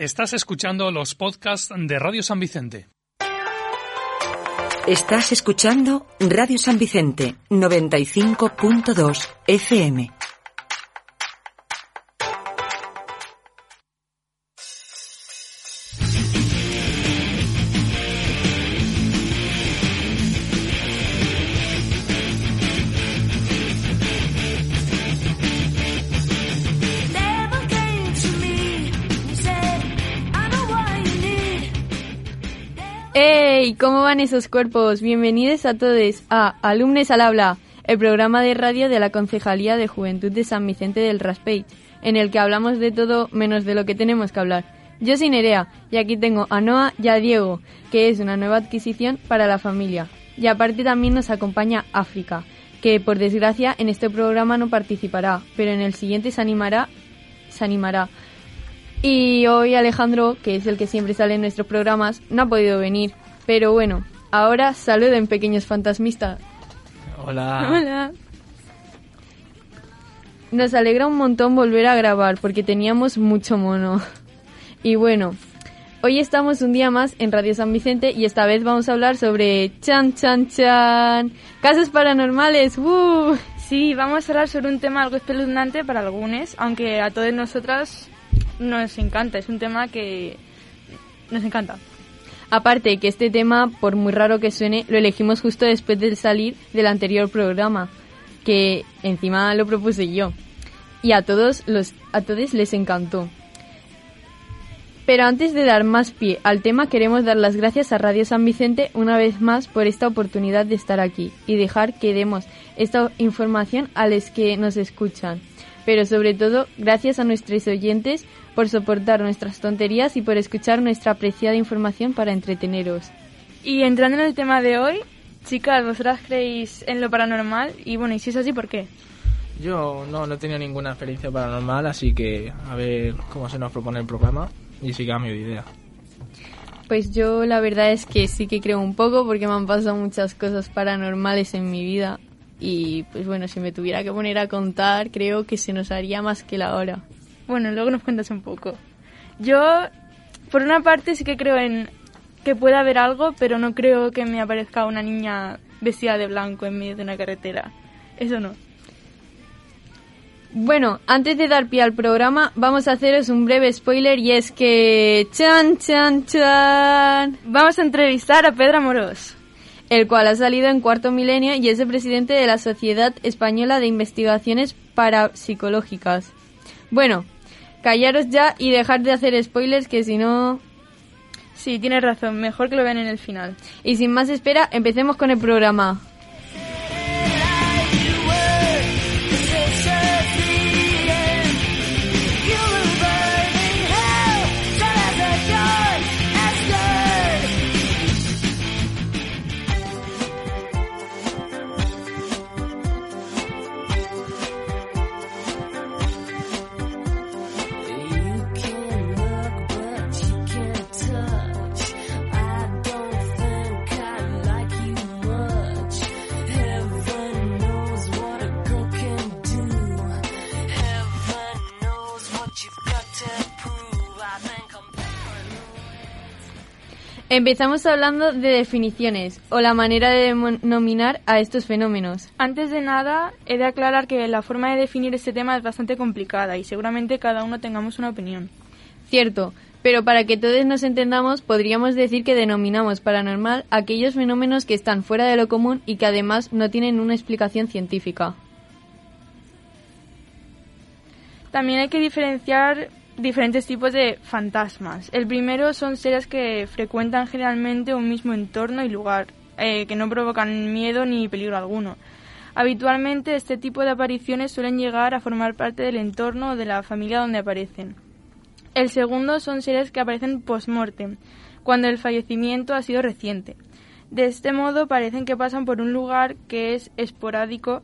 Estás escuchando los podcasts de Radio San Vicente. Estás escuchando Radio San Vicente 95.2 FM. ¿Cómo van esos cuerpos? Bienvenidos a todos a Alumnes al Habla, el programa de radio de la Concejalía de Juventud de San Vicente del Raspey, en el que hablamos de todo menos de lo que tenemos que hablar. Yo soy Nerea y aquí tengo a Noah y a Diego, que es una nueva adquisición para la familia. Y aparte también nos acompaña África, que por desgracia en este programa no participará, pero en el siguiente se animará, se animará. Y hoy Alejandro, que es el que siempre sale en nuestros programas, no ha podido venir. Pero bueno, ahora saluden pequeños fantasmistas. Hola. Hola. Nos alegra un montón volver a grabar porque teníamos mucho mono. Y bueno, hoy estamos un día más en Radio San Vicente y esta vez vamos a hablar sobre chan chan chan, casos paranormales. ¡Woo! Sí, vamos a hablar sobre un tema algo espeluznante para algunos, aunque a todas nosotras nos encanta, es un tema que nos encanta. Aparte que este tema, por muy raro que suene, lo elegimos justo después de salir del anterior programa, que encima lo propuse yo. Y a todos a todos les encantó. Pero antes de dar más pie al tema, queremos dar las gracias a Radio San Vicente una vez más por esta oportunidad de estar aquí y dejar que demos esta información a los que nos escuchan. Pero sobre todo, gracias a nuestros oyentes por soportar nuestras tonterías y por escuchar nuestra apreciada información para entreteneros. Y entrando en el tema de hoy, chicas, ¿vosotras creéis en lo paranormal? Y bueno, y si es así, ¿por qué? Yo no, no he tenido ninguna experiencia paranormal, así que a ver cómo se nos propone el programa y si cambio de idea. Pues yo la verdad es que sí que creo un poco porque me han pasado muchas cosas paranormales en mi vida y pues bueno, si me tuviera que poner a contar creo que se nos haría más que la hora. Bueno, luego nos cuentas un poco. Yo, por una parte, sí que creo en que pueda haber algo, pero no creo que me aparezca una niña vestida de blanco en medio de una carretera. Eso no. Bueno, antes de dar pie al programa, vamos a haceros un breve spoiler y es que... ¡Chan, chan, chan! Vamos a entrevistar a Pedro Amorós. El cual ha salido en cuarto milenio y es el presidente de la Sociedad Española de Investigaciones Parapsicológicas. Bueno, callaros ya y dejar de hacer spoilers que si no... Sí, tienes razón, mejor que lo vean en el final. Y sin más espera, empecemos con el programa. Empezamos hablando de definiciones o la manera de denominar a estos fenómenos. Antes de nada, he de aclarar que la forma de definir este tema es bastante complicada y seguramente cada uno tengamos una opinión. Cierto, pero para que todos nos entendamos, podríamos decir que denominamos paranormal aquellos fenómenos que están fuera de lo común y que además no tienen una explicación científica. También hay que diferenciar diferentes tipos de fantasmas. El primero son seres que frecuentan generalmente un mismo entorno y lugar, eh, que no provocan miedo ni peligro alguno. Habitualmente este tipo de apariciones suelen llegar a formar parte del entorno o de la familia donde aparecen. El segundo son seres que aparecen post-mortem, cuando el fallecimiento ha sido reciente. De este modo parecen que pasan por un lugar que es esporádico,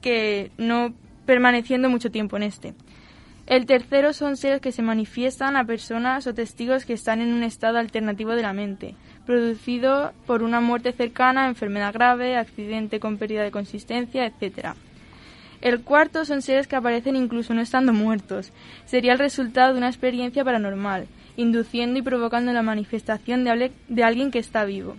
que no permaneciendo mucho tiempo en este. El tercero son seres que se manifiestan a personas o testigos que están en un estado alternativo de la mente, producido por una muerte cercana, enfermedad grave, accidente con pérdida de consistencia, etc. El cuarto son seres que aparecen incluso no estando muertos. Sería el resultado de una experiencia paranormal, induciendo y provocando la manifestación de, de alguien que está vivo.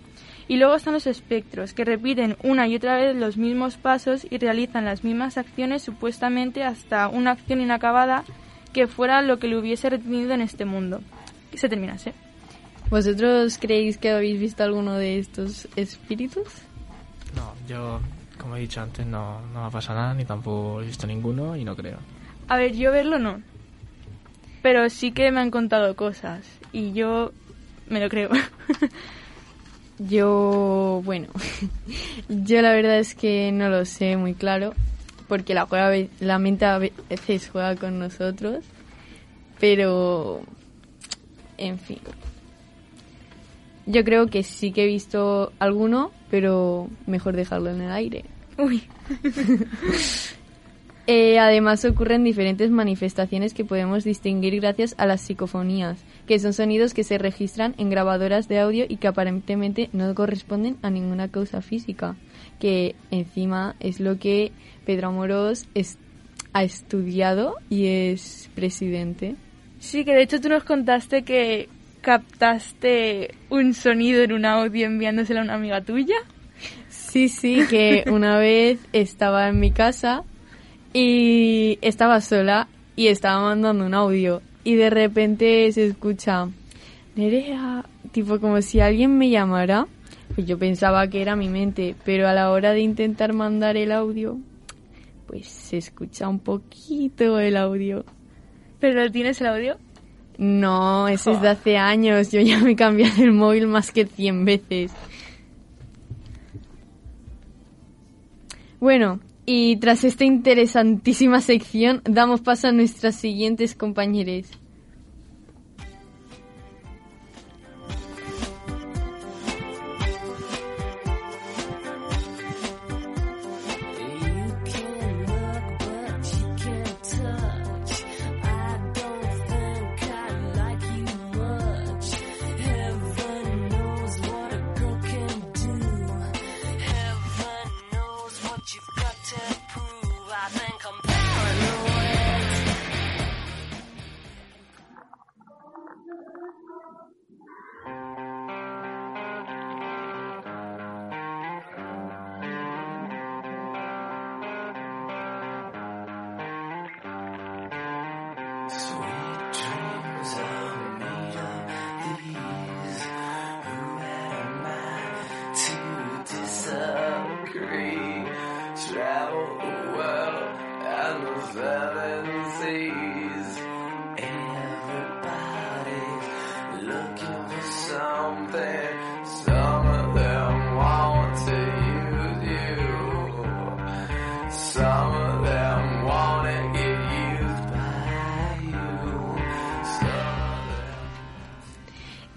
Y luego están los espectros, que repiten una y otra vez los mismos pasos y realizan las mismas acciones supuestamente hasta una acción inacabada que fuera lo que le hubiese retenido en este mundo. Y se terminase. ¿Vosotros creéis que habéis visto alguno de estos espíritus? No, yo, como he dicho antes, no, no me ha pasado nada, ni tampoco he visto ninguno y no creo. A ver, yo verlo no. Pero sí que me han contado cosas y yo me lo creo. Yo, bueno, yo la verdad es que no lo sé muy claro, porque la, juega, la mente a veces juega con nosotros, pero, en fin. Yo creo que sí que he visto alguno, pero mejor dejarlo en el aire. Uy. Eh, además ocurren diferentes manifestaciones que podemos distinguir gracias a las psicofonías, que son sonidos que se registran en grabadoras de audio y que aparentemente no corresponden a ninguna causa física, que encima es lo que Pedro Amorós ha estudiado y es presidente. Sí, que de hecho tú nos contaste que captaste un sonido en un audio enviándoselo a una amiga tuya. Sí, sí, que una vez estaba en mi casa y estaba sola y estaba mandando un audio y de repente se escucha Nerea, tipo como si alguien me llamara. Pues yo pensaba que era mi mente, pero a la hora de intentar mandar el audio, pues se escucha un poquito el audio. ¿Pero tienes el audio? No, ese es de hace años. Yo ya me he cambiado el móvil más que 100 veces. Bueno, y tras esta interesantísima sección, damos paso a nuestras siguientes compañeras.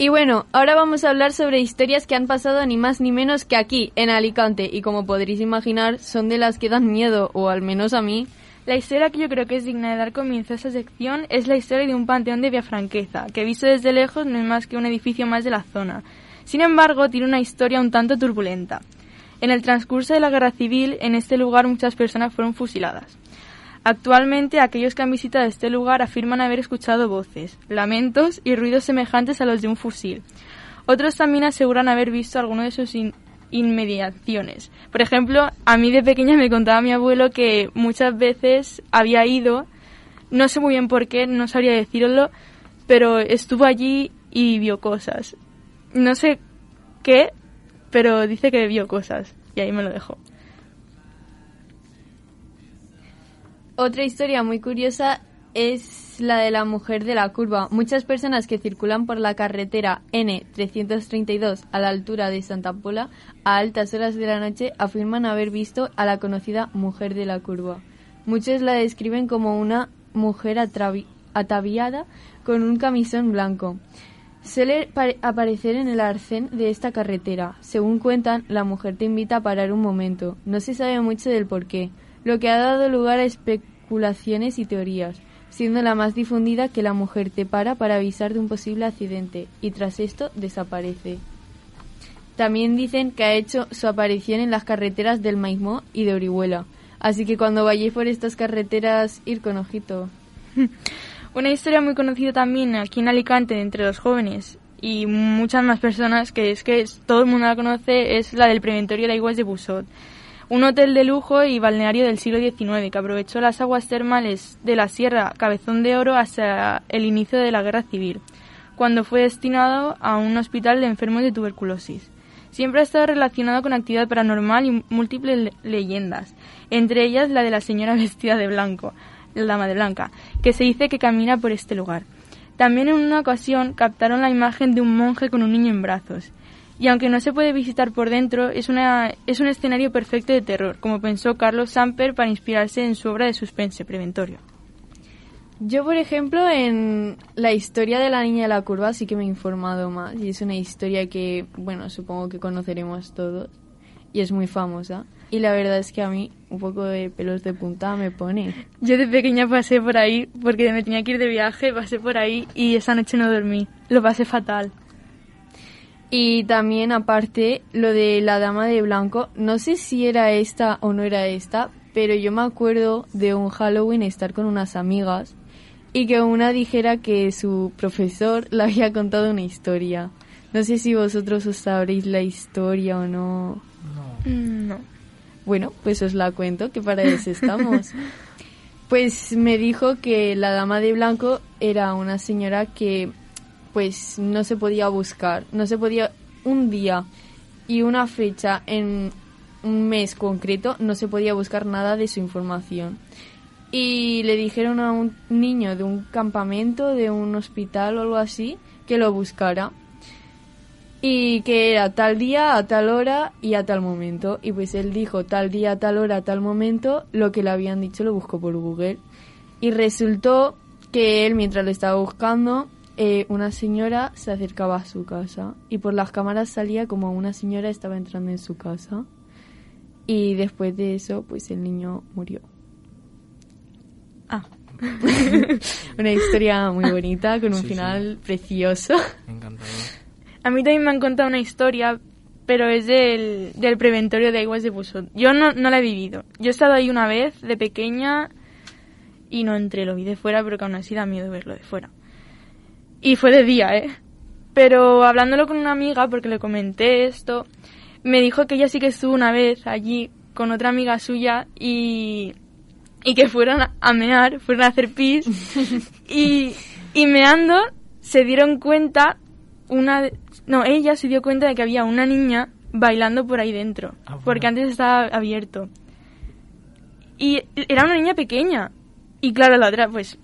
Y bueno, ahora vamos a hablar sobre historias que han pasado ni más ni menos que aquí, en Alicante, y como podréis imaginar, son de las que dan miedo, o al menos a mí. La historia que yo creo que es digna de dar comienzo a esta sección es la historia de un panteón de Viafranqueza, que visto desde lejos no es más que un edificio más de la zona. Sin embargo, tiene una historia un tanto turbulenta. En el transcurso de la guerra civil, en este lugar muchas personas fueron fusiladas. Actualmente, aquellos que han visitado este lugar afirman haber escuchado voces, lamentos y ruidos semejantes a los de un fusil. Otros también aseguran haber visto alguno de sus inmediaciones. Por ejemplo, a mí de pequeña me contaba mi abuelo que muchas veces había ido, no sé muy bien por qué, no sabría decirlo, pero estuvo allí y vio cosas. No sé qué, pero dice que vio cosas y ahí me lo dejó. Otra historia muy curiosa es la de la mujer de la curva. Muchas personas que circulan por la carretera N332 a la altura de Santa Pola a altas horas de la noche afirman haber visto a la conocida mujer de la curva. Muchos la describen como una mujer ataviada con un camisón blanco. Suele pare- aparecer en el arcén de esta carretera. Según cuentan, la mujer te invita a parar un momento. No se sabe mucho del porqué, lo que ha dado lugar a especulaciones y teorías, siendo la más difundida que la mujer te para para avisar de un posible accidente y tras esto desaparece. También dicen que ha hecho su aparición en las carreteras del Maismó y de Orihuela. Así que cuando vayáis por estas carreteras, ir con ojito. Una historia muy conocida también aquí en Alicante entre los jóvenes y muchas más personas, que es que todo el mundo la conoce, es la del Preventorio de Aguas de Busot. Un hotel de lujo y balneario del siglo XIX que aprovechó las aguas termales de la Sierra Cabezón de Oro hasta el inicio de la Guerra Civil, cuando fue destinado a un hospital de enfermos de tuberculosis. Siempre ha estado relacionado con actividad paranormal y múltiples le- leyendas, entre ellas la de la señora vestida de blanco, la dama de blanca, que se dice que camina por este lugar. También en una ocasión captaron la imagen de un monje con un niño en brazos. Y aunque no se puede visitar por dentro, es, una, es un escenario perfecto de terror, como pensó Carlos Samper para inspirarse en su obra de suspense preventorio. Yo, por ejemplo, en la historia de la niña de la curva sí que me he informado más. Y es una historia que, bueno, supongo que conoceremos todos. Y es muy famosa. Y la verdad es que a mí un poco de pelos de punta me pone. Yo de pequeña pasé por ahí porque me tenía que ir de viaje, pasé por ahí y esa noche no dormí. Lo pasé fatal. Y también, aparte, lo de la dama de blanco, no sé si era esta o no era esta, pero yo me acuerdo de un Halloween estar con unas amigas y que una dijera que su profesor le había contado una historia. No sé si vosotros os sabréis la historia o no. Mm, No. Bueno, pues os la cuento, que para eso estamos. Pues me dijo que la dama de blanco era una señora que pues no se podía buscar, no se podía un día y una fecha en un mes concreto no se podía buscar nada de su información. Y le dijeron a un niño de un campamento, de un hospital o algo así, que lo buscara y que era tal día, a tal hora y a tal momento. Y pues él dijo tal día, a tal hora, a tal momento, lo que le habían dicho lo buscó por Google. Y resultó que él, mientras lo estaba buscando, eh, una señora se acercaba a su casa y por las cámaras salía como una señora estaba entrando en su casa. Y después de eso, pues el niño murió. Ah. Una historia muy bonita, con un Sí, sí. final precioso. Encantador. A mí también me han contado una historia, pero es del, del preventorio de aguas de Busot. Yo no, no la he vivido. Yo he estado ahí una vez, de pequeña, y no entré, lo vi de fuera, pero que aún así da miedo verlo de fuera. Y fue de día, ¿eh? Pero hablándolo con una amiga, porque le comenté esto, me dijo que ella sí que estuvo una vez allí con otra amiga suya y, y que fueron a- mear, fueron a hacer pis y, y meando se dieron cuenta una no ella se dio cuenta de que había una niña bailando por ahí dentro Ah, bueno. porque antes estaba abierto y era una niña pequeña y claro la otra pues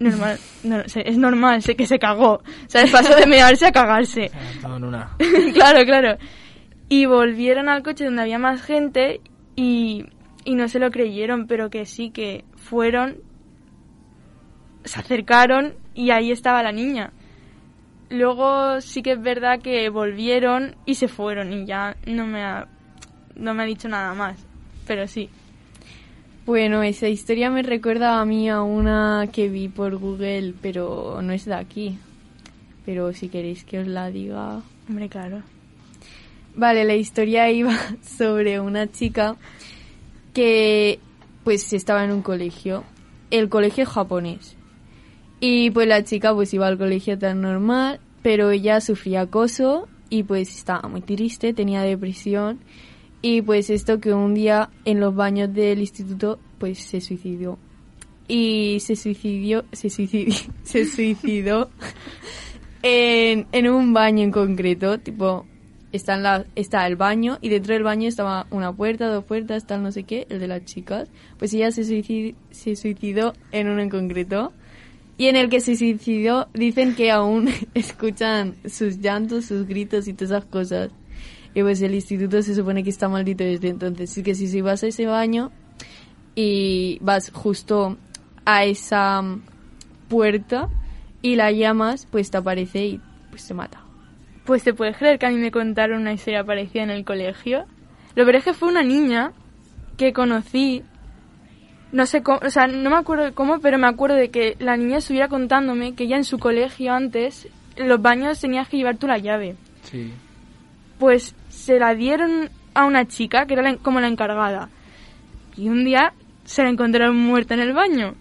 normal no, se- es normal sé que se cagó o sea pasó de mearse a cagarse lanzado en una. claro, claro. Y volvieron al coche donde había más gente y, y no se lo creyeron, pero que sí, que fueron, se acercaron y ahí estaba la niña. Luego sí que es verdad que volvieron y se fueron y ya no me ha, no me ha dicho nada más, pero sí. Bueno, esa historia me recuerda a mí a una que vi por Google, pero no es de aquí. Pero si queréis que os la diga. Hombre, claro. Vale, la historia iba sobre una chica que pues estaba en un colegio, el colegio japonés. Y pues la chica pues iba al colegio tan normal, pero ella sufría acoso y pues estaba muy triste, tenía depresión y pues esto que un día en los baños del instituto pues se suicidó. Y se suicidió, se se suicidó en, en un baño en concreto, tipo, está, en la, está el baño y dentro del baño estaba una puerta, dos puertas, tal no sé qué, el de las chicas. Pues ella se, suicid- se suicidó en uno en concreto y en el que se suicidó dicen que aún escuchan sus llantos, sus gritos y todas esas cosas. Y pues el instituto se supone que está maldito desde entonces. Así que si, si vas a ese baño y vas justo a esa puerta y la llamas, pues te aparece y pues te mata. Pues te puedes creer que a mí me contaron una historia parecida en el colegio. Lo peor es que fue una niña que conocí. No sé cómo, o sea, no me acuerdo cómo, pero me acuerdo de que la niña estuviera contándome que ya en su colegio antes, en los baños tenías que llevar tú la llave. Sí. Pues se la dieron a una chica que era la- como la encargada. Y un día se la encontraron muerta en el baño.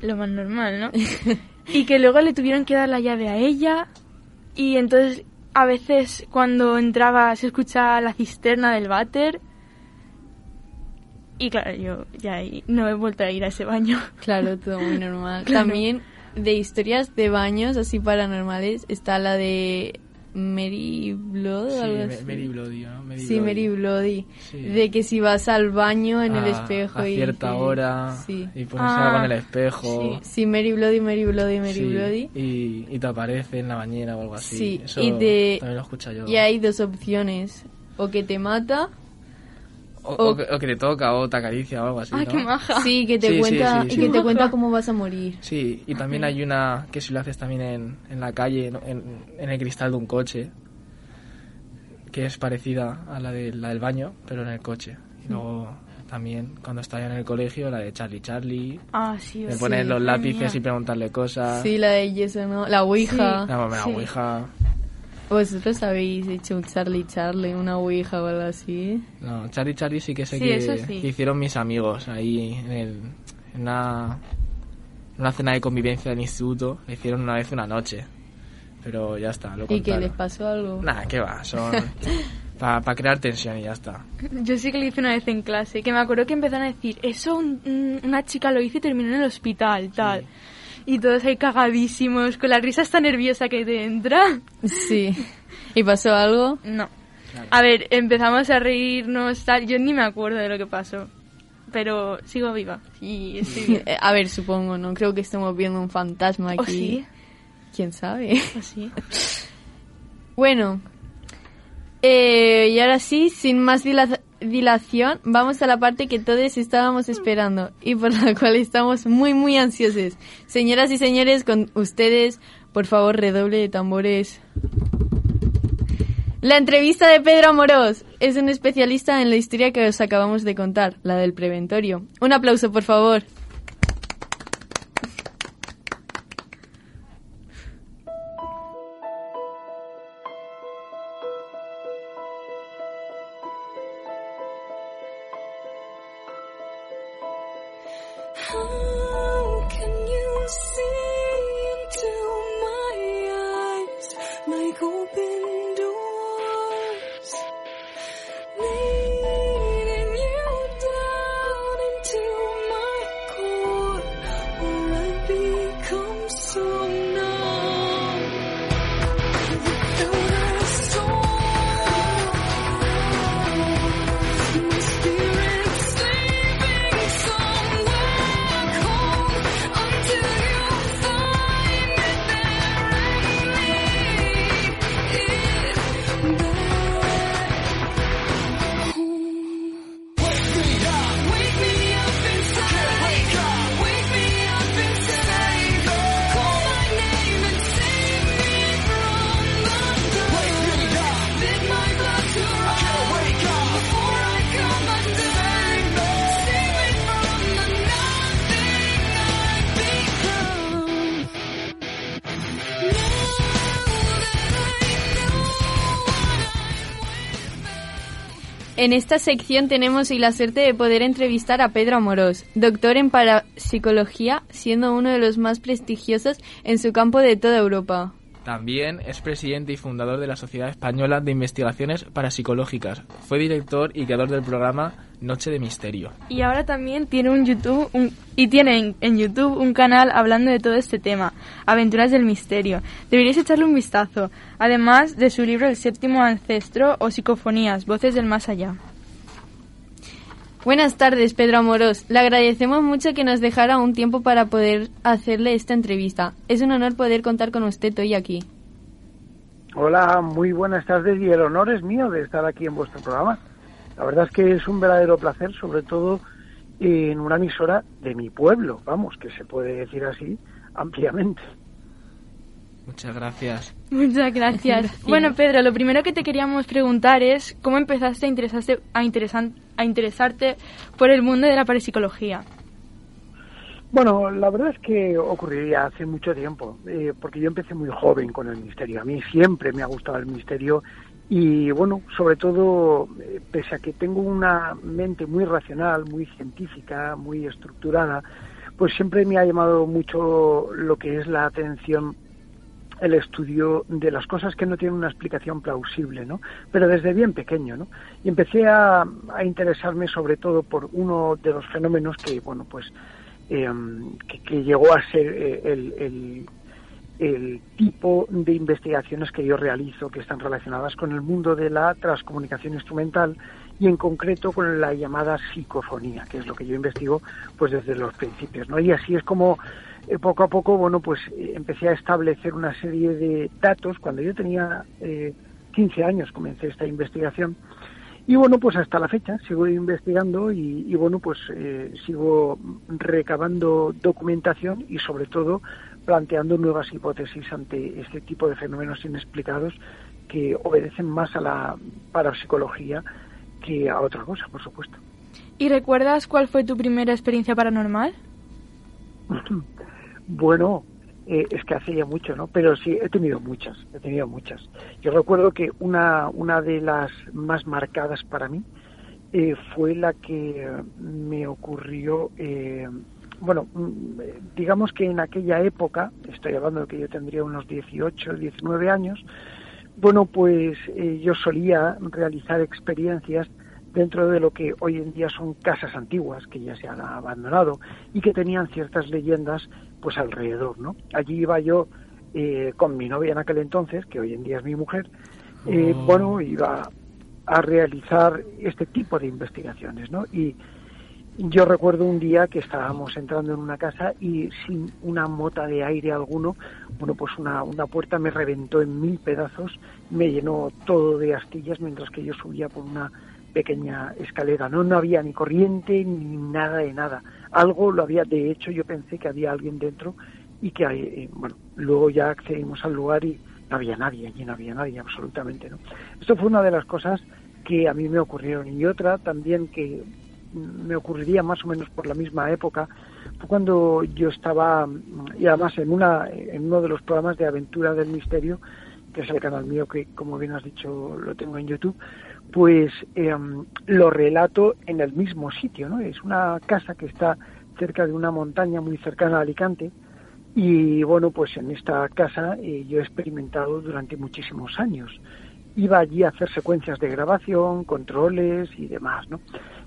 Lo más normal, ¿no? y que luego le tuvieron que dar la llave a ella. Y entonces a veces cuando entraba se escuchaba la cisterna del váter. Y claro, yo ya no he vuelto a ir a ese baño. Claro, todo muy normal. Claro. También de historias de baños así paranormales está la de Mary Blood Sí, algo así. Mary Bloody, ¿no? Mary Sí, Mary Bloody. Sí. De que si vas al baño en el A- espejo a y... cierta y- hora Sí. y pones Ah, algo en el espejo. Sí, Mary Bloody, Mary Bloody, Mary Bloody. Y, y te aparece en la bañera o algo así. Sí, Eso y te- también lo escucho yo. Y hay dos opciones. O que te mata... O, o- o que, te toca o te acaricia o algo así. ¡Ay, ¿no? qué maja! Sí, que te Sí, sí, cuenta sí, y sí. que te cuenta cómo vas a morir. Sí, y también hay una que si lo haces también en, en la calle, en, en el cristal de un coche, que es parecida a la, de, la del baño, pero en el coche. Y luego también cuando estaba en el colegio, la de Charlie Charlie, Ah, sí, me sí. poner los lápices mía. y preguntarle cosas. Sí, la de Yes o no. La Ouija. La la ouija. ¿Vosotros habéis hecho un Charlie Charlie, una Ouija o algo así? No, Charlie Charlie sí que sé Sí, que, sí. que hicieron mis amigos ahí en, el, en una, en una cena de convivencia del instituto. Le hicieron una vez una noche. Pero ya está, lo ¿Y que les pasó algo? Nah, qué va, son para crear tensión y ya está. Yo sí que lo hice una vez en clase, que me acuerdo que empezaron a decir, eso un- un- una chica lo hizo y terminó en el hospital, tal. Y todos ahí cagadísimos, con la risa esta nerviosa que te entra. Sí. ¿Y pasó algo? No. A ver, empezamos a reírnos, tal. Yo ni me acuerdo de lo que pasó. Pero sigo viva y estoy bien. A ver, supongo, no creo que estemos viendo un fantasma aquí. ¿O sí? ¿Quién sabe? ¿O sí? Bueno, eh, y ahora sí, sin más dila- dilación, vamos a la parte que todos estábamos esperando y por la cual estamos muy, muy ansiosos. Señoras y señores, con ustedes, por favor, redoble de tambores. La entrevista de Pedro Amorós es un especialista en la historia que os acabamos de contar, la del preventorio. Un aplauso, por favor. En esta sección tenemos la suerte de poder entrevistar a Pedro Amorós, doctor en parapsicología, siendo uno de los más prestigiosos en su campo de toda Europa. También es presidente y fundador de la Sociedad Española de Investigaciones Parapsicológicas. Fue director y creador del programa Noche de Misterio. Y ahora también tiene un YouTube un- y tiene en, en YouTube un canal hablando de todo este tema, Aventuras del Misterio. Deberíais echarle un vistazo, además de su libro El séptimo ancestro o Psicofonías, Voces del Más Allá. Buenas tardes, Pedro Amorós. Le agradecemos mucho que nos dejara un tiempo para poder hacerle esta entrevista. Es un honor poder contar con usted hoy aquí. Hola, muy buenas tardes y el honor es mío de estar aquí en vuestro programa. La verdad es que es un verdadero placer, sobre todo en una emisora de mi pueblo, vamos, que se puede decir así, ampliamente. Muchas gracias. Muchas gracias. Bueno, Pedro, lo primero que te queríamos preguntar es cómo empezaste a interesarte, a, interesan- a interesarte por el mundo de la parapsicología. Bueno, la verdad es que ocurriría hace mucho tiempo, eh, porque yo empecé muy joven con el misterio. A mí siempre me ha gustado el misterio y, bueno, sobre todo, eh, pese a que tengo una mente muy racional, muy científica, muy estructurada, pues siempre me ha llamado mucho lo que es la atención el estudio de las cosas que no tienen una explicación plausible, ¿no? Pero desde bien pequeño, ¿no? Y empecé a, interesarme sobre todo por uno de los fenómenos que, bueno, pues, eh, que, que llegó a ser eh, el, el tipo de investigaciones que yo realizo que están relacionadas con el mundo de la transcomunicación instrumental y en concreto con la llamada psicofonía, que es lo que yo investigo pues desde los principios, ¿no? Y así es como eh, poco a poco, bueno, pues eh, empecé a establecer una serie de datos. Cuando yo tenía eh, 15 años comencé esta investigación y bueno, pues hasta la fecha sigo investigando y, y bueno, pues eh, sigo recabando documentación y sobre todo planteando nuevas hipótesis ante este tipo de fenómenos inexplicados que obedecen más a la parapsicología que a otra cosa, por supuesto. ¿Y recuerdas cuál fue tu primera experiencia paranormal? Bueno, eh, es que hace ya mucho, ¿no? Pero sí, he tenido muchas, he tenido muchas. Yo recuerdo que una, una de las más marcadas para mí eh, fue la que me ocurrió, eh, bueno, mm, eh, digamos que en aquella época, estoy hablando de que yo tendría unos 18, 19 años, bueno, pues eh, yo solía realizar experiencias dentro de lo que hoy en día son casas antiguas que ya se han abandonado y que tenían ciertas leyendas pues alrededor, ¿no? Allí iba yo eh, con mi novia en aquel entonces, que hoy en día es mi mujer, eh, Oh. bueno, iba a realizar este tipo de investigaciones, ¿no? Y yo recuerdo un día que estábamos entrando en una casa y sin una mota de aire alguno, bueno, pues una, una puerta me reventó en mil pedazos, me llenó todo de astillas mientras que yo subía por una pequeña escalera. No, no había ni corriente ni nada de nada. Algo lo había, de hecho yo pensé que había alguien dentro y que, eh, bueno, luego ya accedimos al lugar y no había nadie, allí no había nadie, absolutamente, ¿no? Esto fue una de las cosas que a mí me ocurrieron y otra también que me ocurriría más o menos por la misma época fue cuando yo estaba y además en una en uno de los programas de aventura del misterio que es el canal mío que como bien has dicho lo tengo en YouTube pues eh, lo relato en el mismo sitio no es una casa que está cerca de una montaña muy cercana a Alicante y bueno pues en esta casa eh, yo he experimentado durante muchísimos años iba allí a hacer secuencias de grabación, controles y demás, ¿no?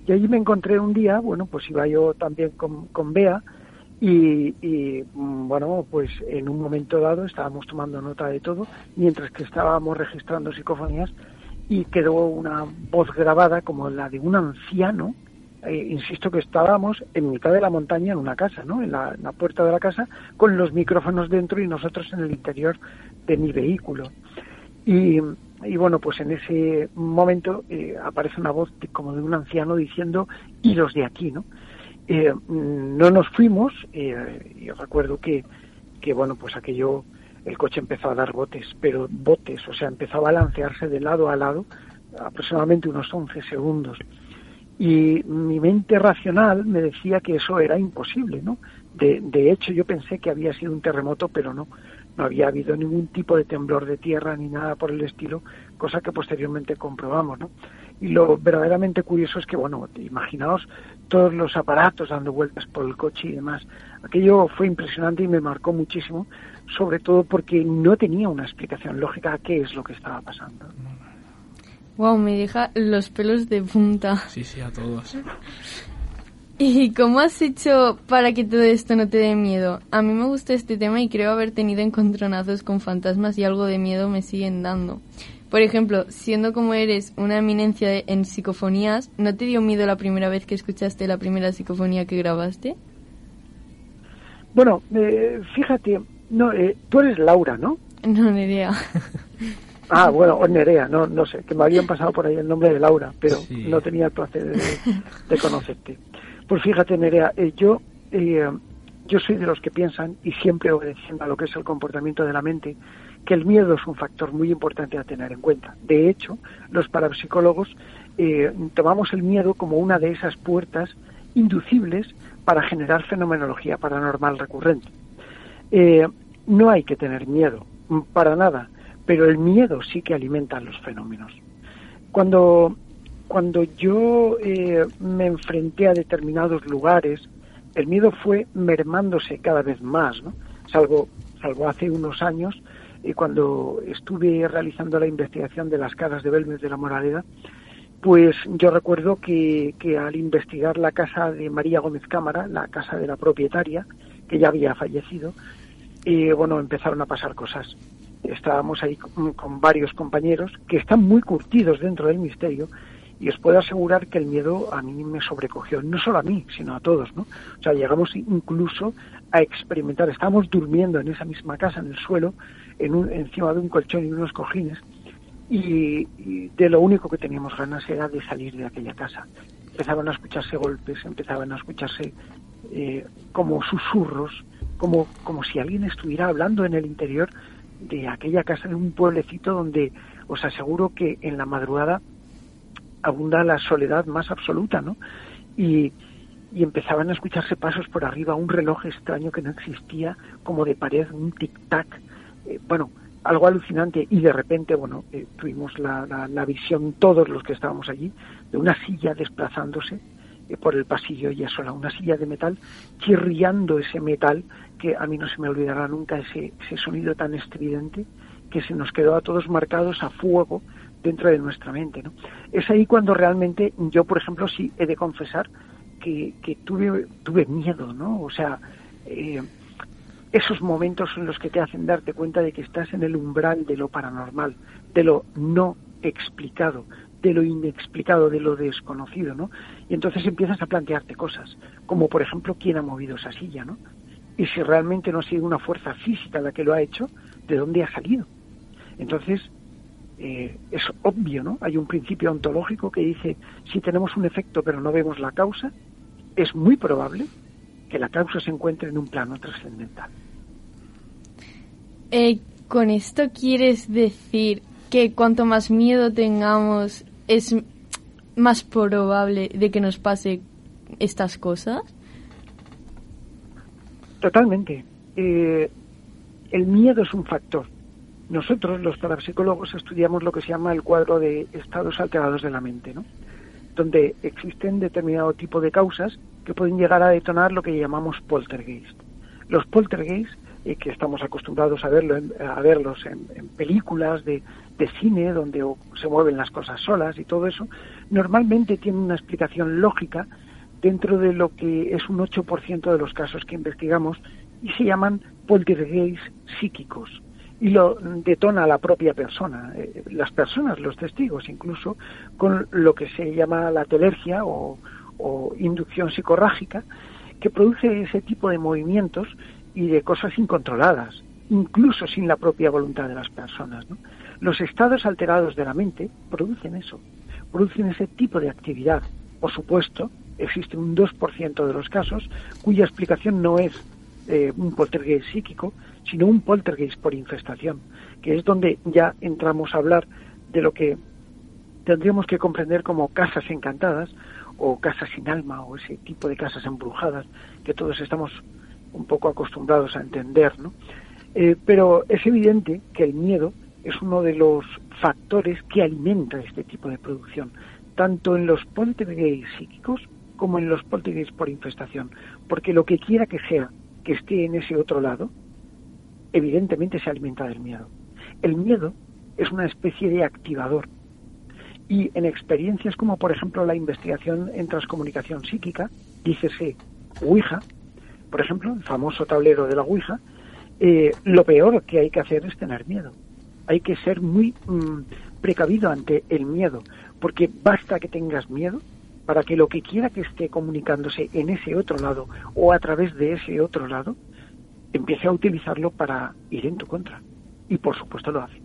Y allí me encontré un día, bueno, pues iba yo también con, con Bea y, y, mm, bueno, pues en un momento dado estábamos tomando nota de todo, mientras que estábamos registrando psicofonías y quedó una voz grabada como la de un anciano, eh, insisto que estábamos en mitad de la montaña en una casa, ¿no? En la, puerta de la casa, con los micrófonos dentro y nosotros en el interior de mi vehículo. Y, y bueno, pues en ese momento eh, aparece una voz de- como de un anciano diciendo, y los de aquí, ¿no? Eh, mm, no nos fuimos, eh, yo recuerdo que, que, bueno, pues aquello, el coche empezó a dar botes, pero botes, o sea, empezó a balancearse de lado a lado aproximadamente unos 11 segundos. Y mi mente racional me decía que eso era imposible, ¿no? De, de hecho, yo pensé que había sido un terremoto, pero no, no había habido ningún tipo de temblor de tierra ni nada por el estilo, cosa que posteriormente comprobamos, ¿no? Y lo verdaderamente curioso es que, bueno, imaginaos todos los aparatos dando vueltas por el coche y demás. Aquello fue impresionante y me marcó muchísimo, sobre todo porque no tenía una explicación lógica a qué es lo que estaba pasando. Wow, me deja los pelos de punta. Sí, sí, a todos. ¿Y cómo has hecho para que todo esto no te dé miedo? A mí me gusta este tema y creo haber tenido encontronazos con fantasmas y algo de miedo me siguen dando. Por ejemplo, siendo como eres una eminencia de- en psicofonías, ¿no te dio miedo la primera vez que escuchaste la primera psicofonía que grabaste? Bueno, eh, fíjate, no, eh, tú eres Laura, ¿no? No, ni idea. Ah, bueno, o Nerea, no, no sé, que me habían pasado por ahí el nombre de Laura, pero Sí. no tenía el placer de, de conocerte. Pues fíjate, Nerea, eh, yo, eh, yo soy de los que piensan, y siempre obedeciendo a lo que es el comportamiento de la mente, que el miedo es un factor muy importante a tener en cuenta. De hecho, los parapsicólogos eh, tomamos el miedo como una de esas puertas inducibles para generar fenomenología paranormal recurrente. Eh, no hay que tener miedo, para nada, pero el miedo sí que alimenta los fenómenos. Cuando, cuando yo eh, me enfrenté a determinados lugares, el miedo fue mermándose cada vez más, ¿no? Salvo, salvo hace unos años, y cuando estuve realizando la investigación de las caras de Belmes de la Moraleda, pues yo recuerdo que, que al investigar la casa de María Gómez Cámara, la casa de la propietaria, que ya había fallecido, eh, bueno, empezaron a pasar cosas. Estábamos ahí con, con varios compañeros que están muy curtidos dentro del misterio y os puedo asegurar que el miedo a mí me sobrecogió, no solo a mí, sino a todos, ¿no? O sea, llegamos incluso a experimentar, estábamos durmiendo en esa misma casa, en el suelo, en un, encima de un colchón y unos cojines, y, y de lo único que teníamos ganas era de salir de aquella casa. Empezaban a escucharse golpes, empezaban a escucharse eh, como susurros, como, como si alguien estuviera hablando en el interior de aquella casa de un pueblecito donde os aseguro que en la madrugada abunda la soledad más absoluta, ¿no? Y, y empezaban a escucharse pasos por arriba, un reloj extraño que no existía, como de pared, un tic-tac, eh, bueno, algo alucinante. Y de repente, bueno, eh, tuvimos la, la, la, visión, todos los que estábamos allí, de una silla desplazándose por el pasillo ella sola, una silla de metal, chirriando ese metal, que a mí no se me olvidará nunca ese, ese sonido tan estridente, que se nos quedó a todos marcados a fuego dentro de nuestra mente. ¿no? Es ahí cuando realmente yo, por ejemplo, sí he de confesar que, que tuve, tuve miedo, ¿no? O sea, eh, esos momentos son los que te hacen darte cuenta de que estás en el umbral de lo paranormal, de lo no explicado, de lo inexplicado, de lo desconocido, ¿no? Y entonces empiezas a plantearte cosas, como por ejemplo, ¿quién ha movido esa silla, ¿no? Y si realmente no ha sido una fuerza física la que lo ha hecho, ¿de dónde ha salido? Entonces, eh, es obvio, ¿no? Hay un principio ontológico que dice, si tenemos un efecto pero no vemos la causa, es muy probable que la causa se encuentre en un plano trascendental. Eh, ¿Con esto quieres decir que cuanto más miedo tengamos es más probable de que nos pase estas cosas? Totalmente. Eh, el miedo es un factor. Nosotros, los parapsicólogos, estudiamos lo que se llama el cuadro de estados alterados de la mente, ¿no? donde existen determinado tipo de causas que pueden llegar a detonar lo que llamamos poltergeist. Los poltergeist, eh, que estamos acostumbrados a, verlo a verlos en películas de, de, cine, donde se mueven las cosas solas y todo eso, normalmente tienen una explicación lógica dentro de lo que es un 8% de los casos que investigamos y se llaman poltergeist psíquicos y lo detona la propia persona, eh, las personas, los testigos, incluso con lo que se llama la telergia o, o, inducción psicorrágica, que produce ese tipo de movimientos y de cosas incontroladas, incluso sin la propia voluntad de las personas. ¿no? Los estados alterados de la mente producen eso, producen ese tipo de actividad. Por supuesto, existe un 2% de los casos cuya explicación no es eh, un poltergeist psíquico, sino un poltergeist por infestación, que es donde ya entramos a hablar de lo que tendríamos que comprender como casas encantadas o casas sin alma o ese tipo de casas embrujadas que todos estamos un poco acostumbrados a entender, ¿no? Eh, pero es evidente que el miedo es uno de los factores que alimenta este tipo de producción, tanto en los poltergeist psíquicos como en los poltergeist por infestación, porque lo que quiera que sea que esté en ese otro lado, evidentemente se alimenta del miedo. El miedo es una especie de activador. Y en experiencias como, por ejemplo, la investigación en transcomunicación psíquica, dícese Ouija, por ejemplo, el famoso tablero de la Ouija, eh, lo peor que hay que hacer es tener miedo. Hay que ser muy mmm, precavido ante el miedo, porque basta que tengas miedo para que lo que quiera que esté comunicándose en ese otro lado o a través de ese otro lado, empiece a utilizarlo para ir en tu contra. Y por supuesto lo hace.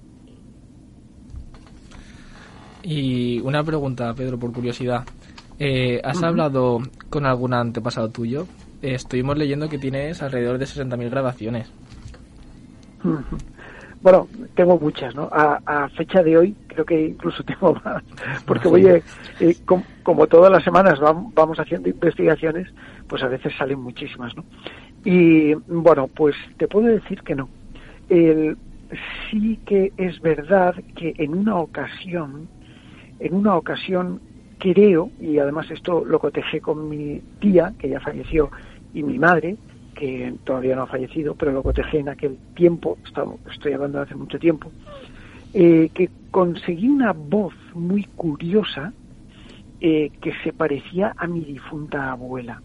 Y una pregunta, Pedro, por curiosidad. Eh, ¿Has uh -huh. hablado con algún antepasado tuyo eh, estuvimos leyendo que tienes alrededor de 60.000 grabaciones. Bueno, tengo muchas, ¿no? A, a fecha de hoy creo que incluso tengo más, porque voy, eh, eh, com- como todas las semanas vam- vamos haciendo investigaciones, pues a veces salen muchísimas, ¿no? Y bueno, pues te puedo decir que no. El, sí que es verdad que en una ocasión, en una ocasión creo, y además esto lo cotejé con mi tía, que ya falleció, y mi madre, que todavía no ha fallecido, pero lo cotejé en aquel tiempo, estoy hablando de hace mucho tiempo, eh, que conseguí una voz muy curiosa eh, que se parecía a mi difunta abuela,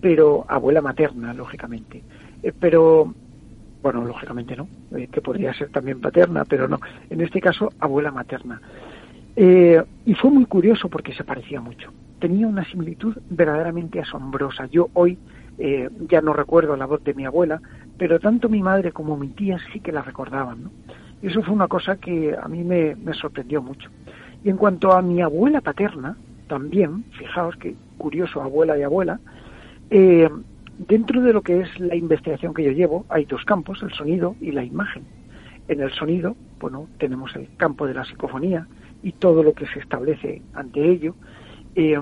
pero abuela materna, lógicamente. Eh, pero, bueno, lógicamente no, que podría ser también paterna, pero no, en este caso abuela materna. Y fue muy curioso porque se parecía mucho. Tenía una similitud verdaderamente asombrosa. Yo hoy eh, ya no recuerdo la voz de mi abuela, pero tanto mi madre como mi tía sí que la recordaban. ¿no? Y eso fue una cosa que a mí me, sorprendió mucho. Y en cuanto a mi abuela paterna, también, fijaos que curioso, abuela y abuela, eh, dentro de lo que es la investigación que yo llevo, hay dos campos, el sonido y la imagen. En el sonido, bueno, tenemos el campo de la psicofonía y todo lo que se establece ante ello. Eh,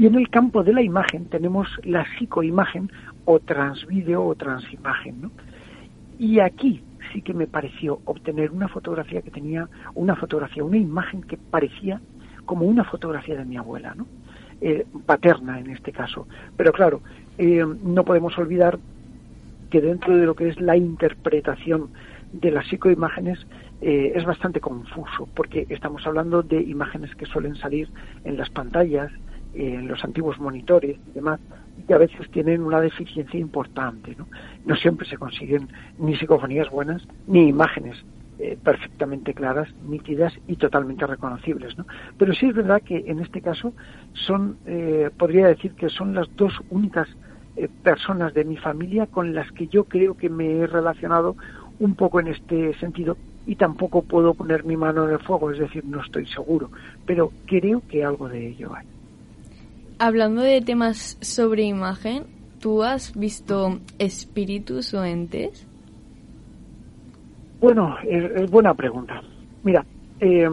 y en el campo de la imagen tenemos la psicoimagen o transvídeo o transimagen. ¿no? Y aquí sí que me pareció obtener una fotografía que tenía una fotografía, una imagen que parecía como una fotografía de mi abuela, ¿no? Eh, paterna en este caso. Pero claro, eh, no podemos olvidar que dentro de lo que es la interpretación de las psicoimágenes eh, es bastante confuso, porque estamos hablando de imágenes que suelen salir en las pantallas, en los antiguos monitores y demás, y que a veces tienen una deficiencia importante. No, no siempre se consiguen ni psicofonías buenas, ni imágenes eh, perfectamente claras, nítidas y totalmente reconocibles. ¿no? Pero sí es verdad que en este caso son, eh, podría decir que son las dos únicas eh, personas de mi familia con las que yo creo que me he relacionado un poco en este sentido y tampoco puedo poner mi mano en el fuego, es decir, no estoy seguro, pero creo que algo de ello hay. Hablando de temas sobre imagen, ¿tú has visto espíritus o entes? Bueno, es, buena pregunta. Mira, eh,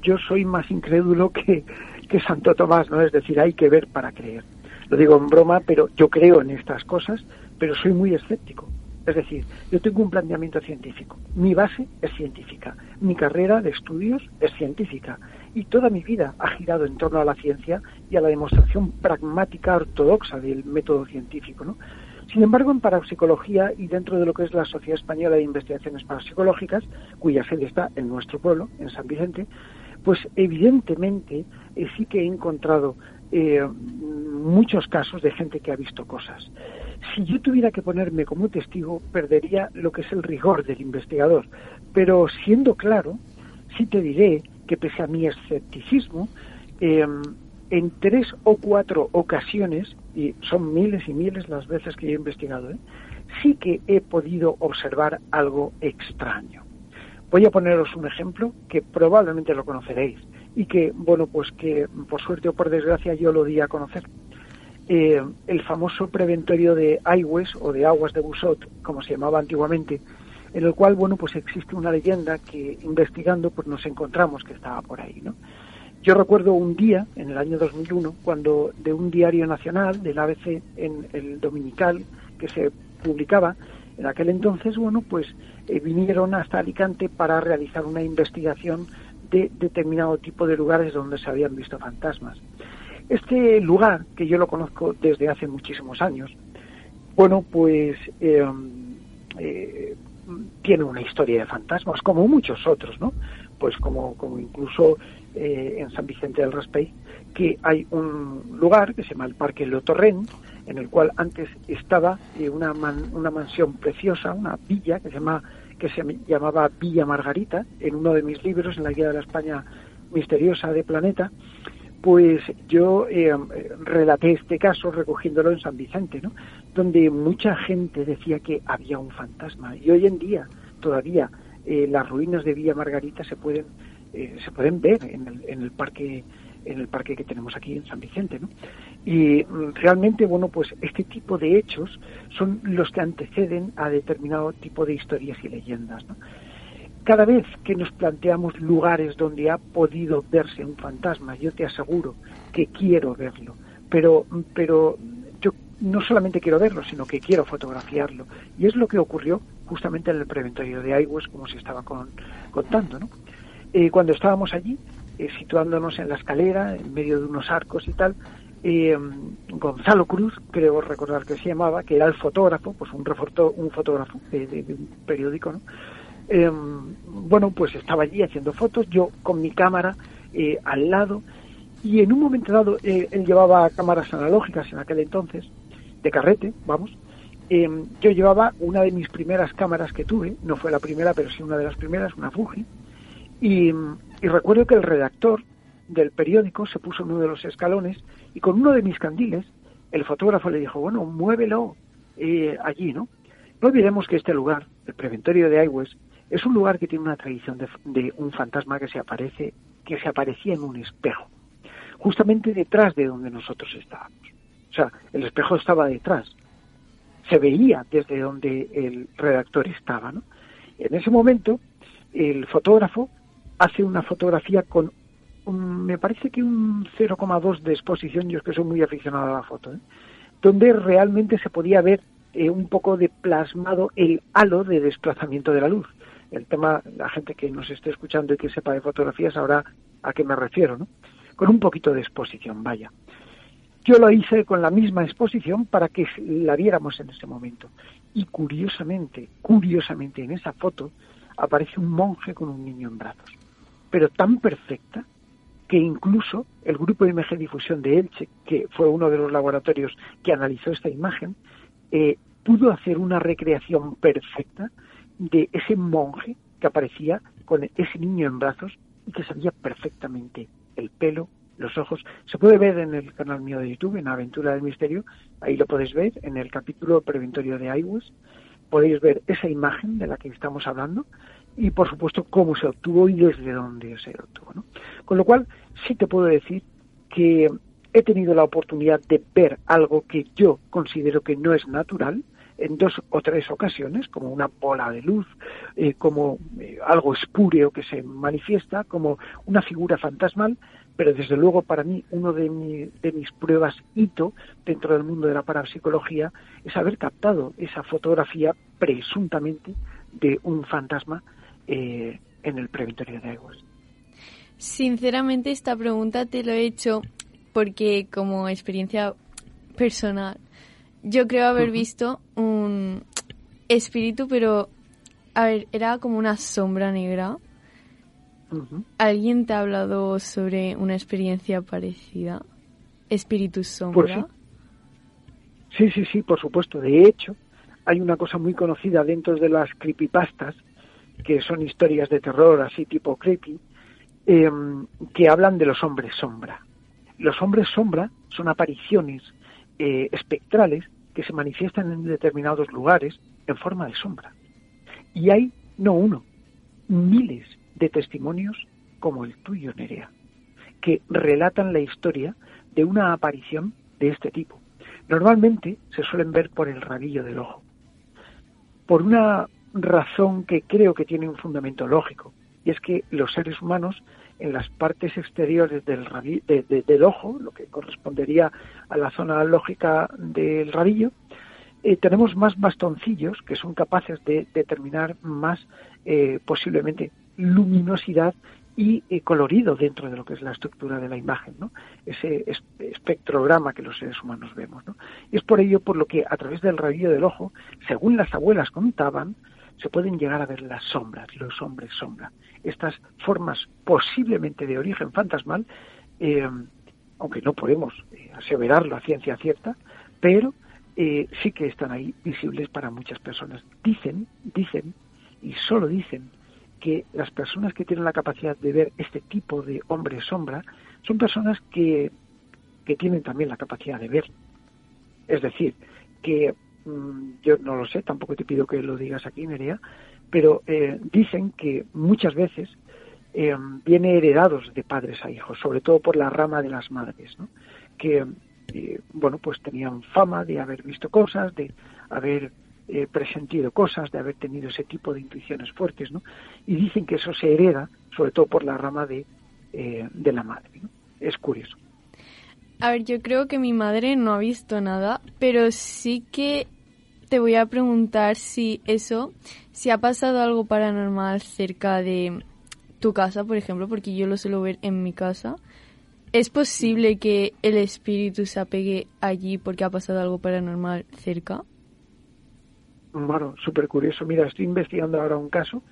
yo soy más incrédulo que, que Santo Tomás, ¿no? Es decir, hay que ver para creer. Lo digo en broma, pero yo creo en estas cosas, pero soy muy escéptico. Es decir, yo tengo un planteamiento científico. Mi base es científica. Mi carrera de estudios es científica. Y toda mi vida ha girado en torno a la ciencia y a la demostración pragmática ortodoxa del método científico. ¿no? Sin embargo, en parapsicología y dentro de lo que es la Sociedad Española de Investigaciones Parapsicológicas, cuya sede está en nuestro pueblo, en San Vicente, pues evidentemente eh, sí que he encontrado eh, muchos casos de gente que ha visto cosas. Si yo tuviera que ponerme como testigo, perdería lo que es el rigor del investigador. Pero siendo claro, sí te diré que pese a mi escepticismo, eh, en tres o cuatro ocasiones, y son miles y miles las veces que yo he investigado, ¿eh? sí que he podido observar algo extraño. Voy a poneros un ejemplo que probablemente lo conoceréis y que, bueno, pues que por suerte o por desgracia yo lo di a conocer. Eh, el famoso preventorio de Aigües o de Aguas de Busot, como se llamaba antiguamente, en el cual, bueno, pues existe una leyenda que investigando pues nos encontramos que estaba por ahí, ¿no? Yo recuerdo un día, en el año 2001, cuando de un diario nacional, del ABC, en el dominical, que se publicaba, en aquel entonces, bueno, pues eh, vinieron hasta Alicante para realizar una investigación de determinado tipo de lugares donde se habían visto fantasmas. Este lugar, que yo lo conozco desde hace muchísimos años, bueno, pues eh, eh, tiene una historia de fantasmas, como muchos otros, ¿no? Pues como, como incluso eh, en San Vicente del Raspey, que hay un lugar que se llama el Parque Lotorren, en el cual antes estaba eh, una, man- una mansión preciosa, una villa que se, llama, que se llamaba Villa Margarita, en uno de mis libros, en la Guía de la España Misteriosa de Planeta, pues yo eh, relaté este caso recogiéndolo en San Vicente, ¿no? donde mucha gente decía que había un fantasma. Y hoy en día todavía eh, las ruinas de Villa Margarita se pueden eh, se pueden ver en el, en el parque en el parque que tenemos aquí en San Vicente, ¿no? Y mm, realmente, bueno, pues este tipo de hechos son los que anteceden a determinado tipo de historias y leyendas. Cada vez que nos planteamos lugares donde ha podido verse un fantasma, yo te aseguro que quiero verlo, pero, pero yo no solamente quiero verlo, sino que quiero fotografiarlo. Y es lo que ocurrió justamente en el preventorio de Aigües, como se estaba con- contando. ¿no? Eh, cuando estábamos allí, eh, situándonos en la escalera, en medio de unos arcos y tal, eh, Gonzalo Cruz, creo recordar que se llamaba, que era el fotógrafo, pues un, refoto- un fotógrafo de, de- de un periódico, ¿no? Eh, bueno, pues estaba allí haciendo fotos, yo con mi cámara eh, al lado, y en un momento dado, eh, él llevaba cámaras analógicas en aquel entonces, de carrete, vamos, eh, yo llevaba una de mis primeras cámaras que tuve, no fue la primera, pero sí una de las primeras, una Fuji, y, y recuerdo que el redactor del periódico se puso en uno de los escalones y con uno de mis candiles el fotógrafo le dijo, bueno, muévelo eh, allí, ¿no? No olvidemos que este lugar, el preventorio de Aigües, es un lugar que tiene una tradición de, de un fantasma que se aparece, que se aparecía en un espejo, justamente detrás de donde nosotros estábamos. O sea, el espejo estaba detrás, se veía desde donde el redactor estaba, ¿no? En ese momento, el fotógrafo hace una fotografía con, me parece que un 0,2 de exposición, yo es que soy muy aficionado a la foto, ¿eh? donde realmente se podía ver eh, un poco de plasmado el halo de desplazamiento de la luz. El tema, la gente que nos esté escuchando y que sepa de fotografía sabrá a qué me refiero, ¿no? Con un poquito de exposición, vaya. Yo lo hice con la misma exposición para que la viéramos en ese momento. Y curiosamente, curiosamente en esa foto aparece un monje con un niño en brazos. Pero tan perfecta que incluso el grupo de IMG Difusión de Elche, que fue uno de los laboratorios que analizó esta imagen, eh, pudo hacer una recreación perfecta de ese monje que aparecía con ese niño en brazos y que sabía perfectamente el pelo, los ojos. Se puede ver en el canal mío de YouTube, en Aventura del Misterio, ahí lo podéis ver, en el capítulo preventorio de iWes, podéis ver esa imagen de la que estamos hablando y por supuesto cómo se obtuvo y desde dónde se obtuvo. ¿no? Con lo cual sí te puedo decir que he tenido la oportunidad de ver algo que yo considero que no es natural en dos o tres ocasiones, como una bola de luz, eh, como eh, algo espúreo que se manifiesta, como una figura fantasmal, pero desde luego para mí uno de, mi- de mis pruebas hito dentro del mundo de la parapsicología es haber captado esa fotografía presuntamente de un fantasma eh, en el preventorio de aguas. Sinceramente esta pregunta te lo he hecho porque como experiencia personal yo creo haber visto un espíritu, pero a ver, era como una sombra negra. ¿Alguien te ha hablado sobre una experiencia parecida? Espíritu sombra. Sí, sí, sí, por supuesto. De hecho, hay una cosa muy conocida dentro de las creepypastas, que son historias de terror así tipo creepy, eh, que hablan de los hombres sombra. Los hombres sombra son apariciones eh, espectrales que se manifiestan en determinados lugares en forma de sombra. Y hay, no uno, miles de testimonios como el tuyo, Nerea, que relatan la historia de una aparición de este tipo. Normalmente se suelen ver por el rabillo del ojo, por una razón que creo que tiene un fundamento lógico, y es que los seres humanos en las partes exteriores del, de- del ojo, lo que correspondería a la zona lógica del rabillo, eh, tenemos más bastoncillos que son capaces de determinar más eh, posiblemente luminosidad y eh, colorido dentro de lo que es la estructura de la imagen, ¿no? ese es- espectrograma que los seres humanos vemos. ¿no? Y es por ello por lo que a través del rabillo del ojo, según las abuelas contaban, se pueden llegar a ver las sombras, los hombres sombra. Estas formas posiblemente de origen fantasmal, eh, aunque no podemos eh, aseverarlo a ciencia cierta, pero eh, sí que están ahí visibles para muchas personas. Dicen, dicen, y solo dicen, que las personas que tienen la capacidad de ver este tipo de hombre sombra son personas que, que tienen también la capacidad de ver. Es decir, que mm, yo no lo sé, tampoco te pido que lo digas aquí, Nerea, pero eh, dicen que muchas veces eh, viene heredados de padres a hijos, sobre todo por la rama de las madres, que eh, bueno, pues tenían fama de haber visto cosas, de haber eh, presentido cosas, de haber tenido ese tipo de intuiciones fuertes, ¿no? Y dicen que eso se hereda, sobre todo por la rama de, eh, de la madre, ¿no? Es curioso. A ver, yo creo que mi madre no ha visto nada, pero sí que te voy a preguntar si eso, si ha pasado algo paranormal cerca de tu casa, por ejemplo, porque yo lo suelo ver en mi casa. ¿Es posible que el espíritu se apegue allí porque ha pasado algo paranormal cerca? Bueno, súper curioso. Mira, estoy investigando ahora un caso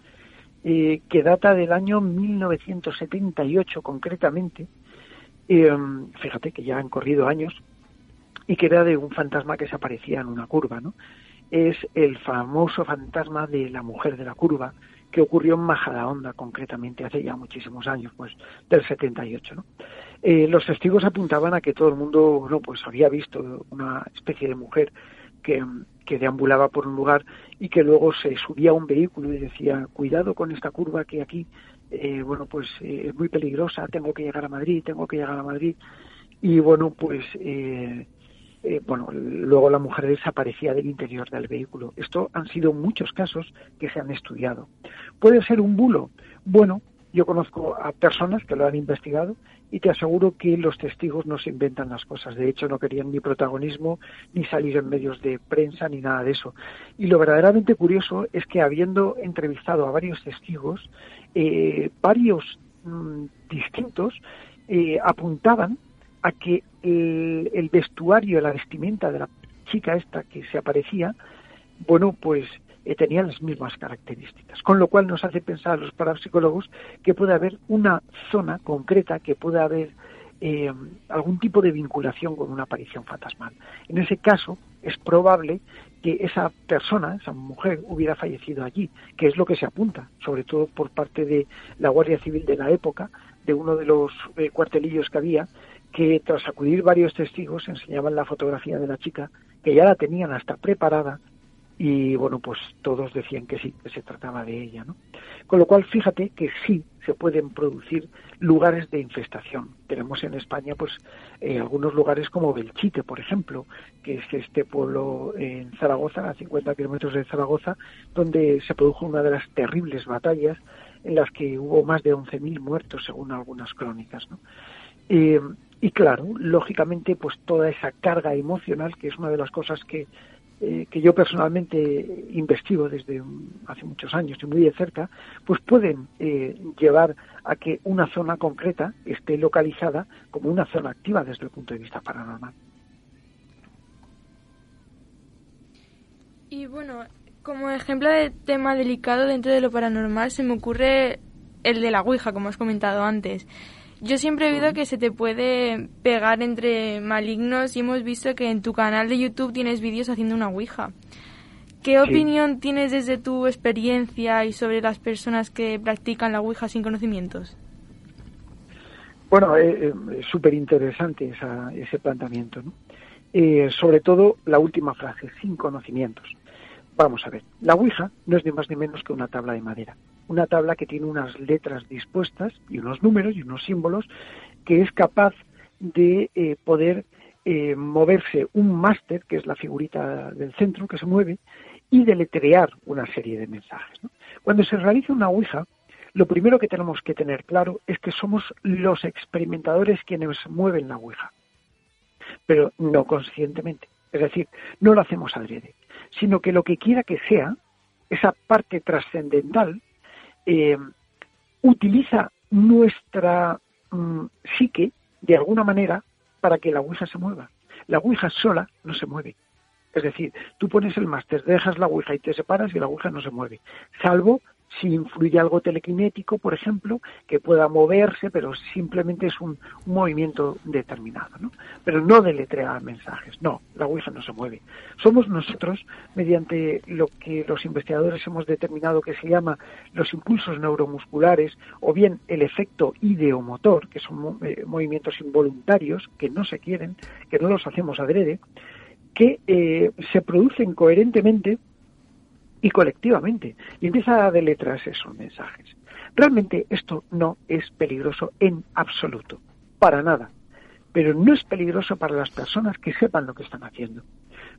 eh, que data del año 1978 concretamente. Eh, fíjate que ya han corrido años y que era de un fantasma que se aparecía en una curva, ¿no? Es el famoso fantasma de la mujer de la curva que ocurrió en Majadahonda concretamente hace ya muchísimos años, pues del 78, ¿no? Eh, los testigos apuntaban a que todo el mundo, bueno, pues había visto una especie de mujer que, deambulaba por un lugar y que luego se subía a un vehículo y decía, cuidado con esta curva que aquí, eh, bueno, pues eh, es muy peligrosa, tengo que llegar a Madrid, tengo que llegar a Madrid. Y bueno, pues, eh, eh, bueno, luego la mujer desaparecía del interior del vehículo. Esto han sido muchos casos que se han estudiado. ¿Puede ser un bulo? Bueno, yo conozco a personas que lo han investigado y te aseguro que los testigos no se inventan las cosas. De hecho, no querían ni protagonismo, ni salir en medios de prensa, ni nada de eso. Y lo verdaderamente curioso es que habiendo entrevistado a varios testigos, eh, varios mm, distintos eh, apuntaban a que el, el vestuario, la vestimenta de la chica esta que se aparecía, bueno, pues eh, tenían las mismas características. Con lo cual nos hace pensar a los parapsicólogos que puede haber una zona concreta, que puede haber eh, algún tipo de vinculación con una aparición fantasmal. En ese caso, es probable que esa persona, esa mujer, hubiera fallecido allí, que es lo que se apunta, sobre todo por parte de la Guardia Civil de la época, de uno de los eh, cuartelillos que había, que tras acudir varios testigos enseñaban la fotografía de la chica, que ya la tenían hasta preparada y bueno, pues todos decían que sí, que se trataba de ella, ¿no? Con lo cual, fíjate que sí se pueden producir lugares de infestación. Tenemos en España, pues, eh, algunos lugares como Belchite, por ejemplo, que es este pueblo en Zaragoza, a 50 kilómetros de Zaragoza, donde se produjo una de las terribles batallas en las que hubo más de 11.000 muertos, según algunas crónicas, ¿no? Eh, y claro, lógicamente, pues toda esa carga emocional, que es una de las cosas que eh, que yo personalmente investigo desde hace muchos años y muy de cerca, pues pueden eh, llevar a que una zona concreta esté localizada como una zona activa desde el punto de vista paranormal. Y bueno, como ejemplo de tema delicado dentro de lo paranormal, se me ocurre el de la Ouija, como has comentado antes. Yo siempre he oído que se te puede pegar entre malignos y hemos visto que en tu canal de YouTube tienes vídeos haciendo una Ouija. ¿Qué Sí. opinión tienes desde tu experiencia y sobre las personas que practican la Ouija sin conocimientos? Bueno, eh, es súper interesante ese planteamiento, ¿no? Eh, sobre todo la última frase, sin conocimientos. Vamos a ver, la Ouija no es ni más ni menos que una tabla de madera. Una tabla que tiene unas letras dispuestas y unos números y unos símbolos que es capaz de eh, poder eh, moverse un máster, que es la figurita del centro que se mueve, y deletrear una serie de mensajes. Cuando se realiza una Ouija, lo primero que tenemos que tener claro es que somos los experimentadores quienes mueven la Ouija, pero no conscientemente. Es decir, no lo hacemos adrede, sino que lo que quiera que sea, esa parte trascendental, eh, utiliza nuestra mm, psique de alguna manera para que la Ouija se mueva. La Ouija sola no se mueve. Es decir, tú pones el máster, dejas la Ouija y te separas y la Ouija no se mueve. Salvo si influye algo telequinético, por ejemplo, que pueda moverse, pero simplemente es un, movimiento determinado, ¿no? Pero no deletrear mensajes, no, la Ouija no se mueve. Somos nosotros, mediante lo que los investigadores hemos determinado que se llama los impulsos neuromusculares, o bien el efecto ideomotor, que son eh, movimientos involuntarios, que no se quieren, que no los hacemos adrede, que eh, se producen coherentemente y colectivamente y empieza a deletrarse esos mensajes. Realmente esto no es peligroso en absoluto, para nada. pero no es peligroso para las personas que sepan lo que están haciendo.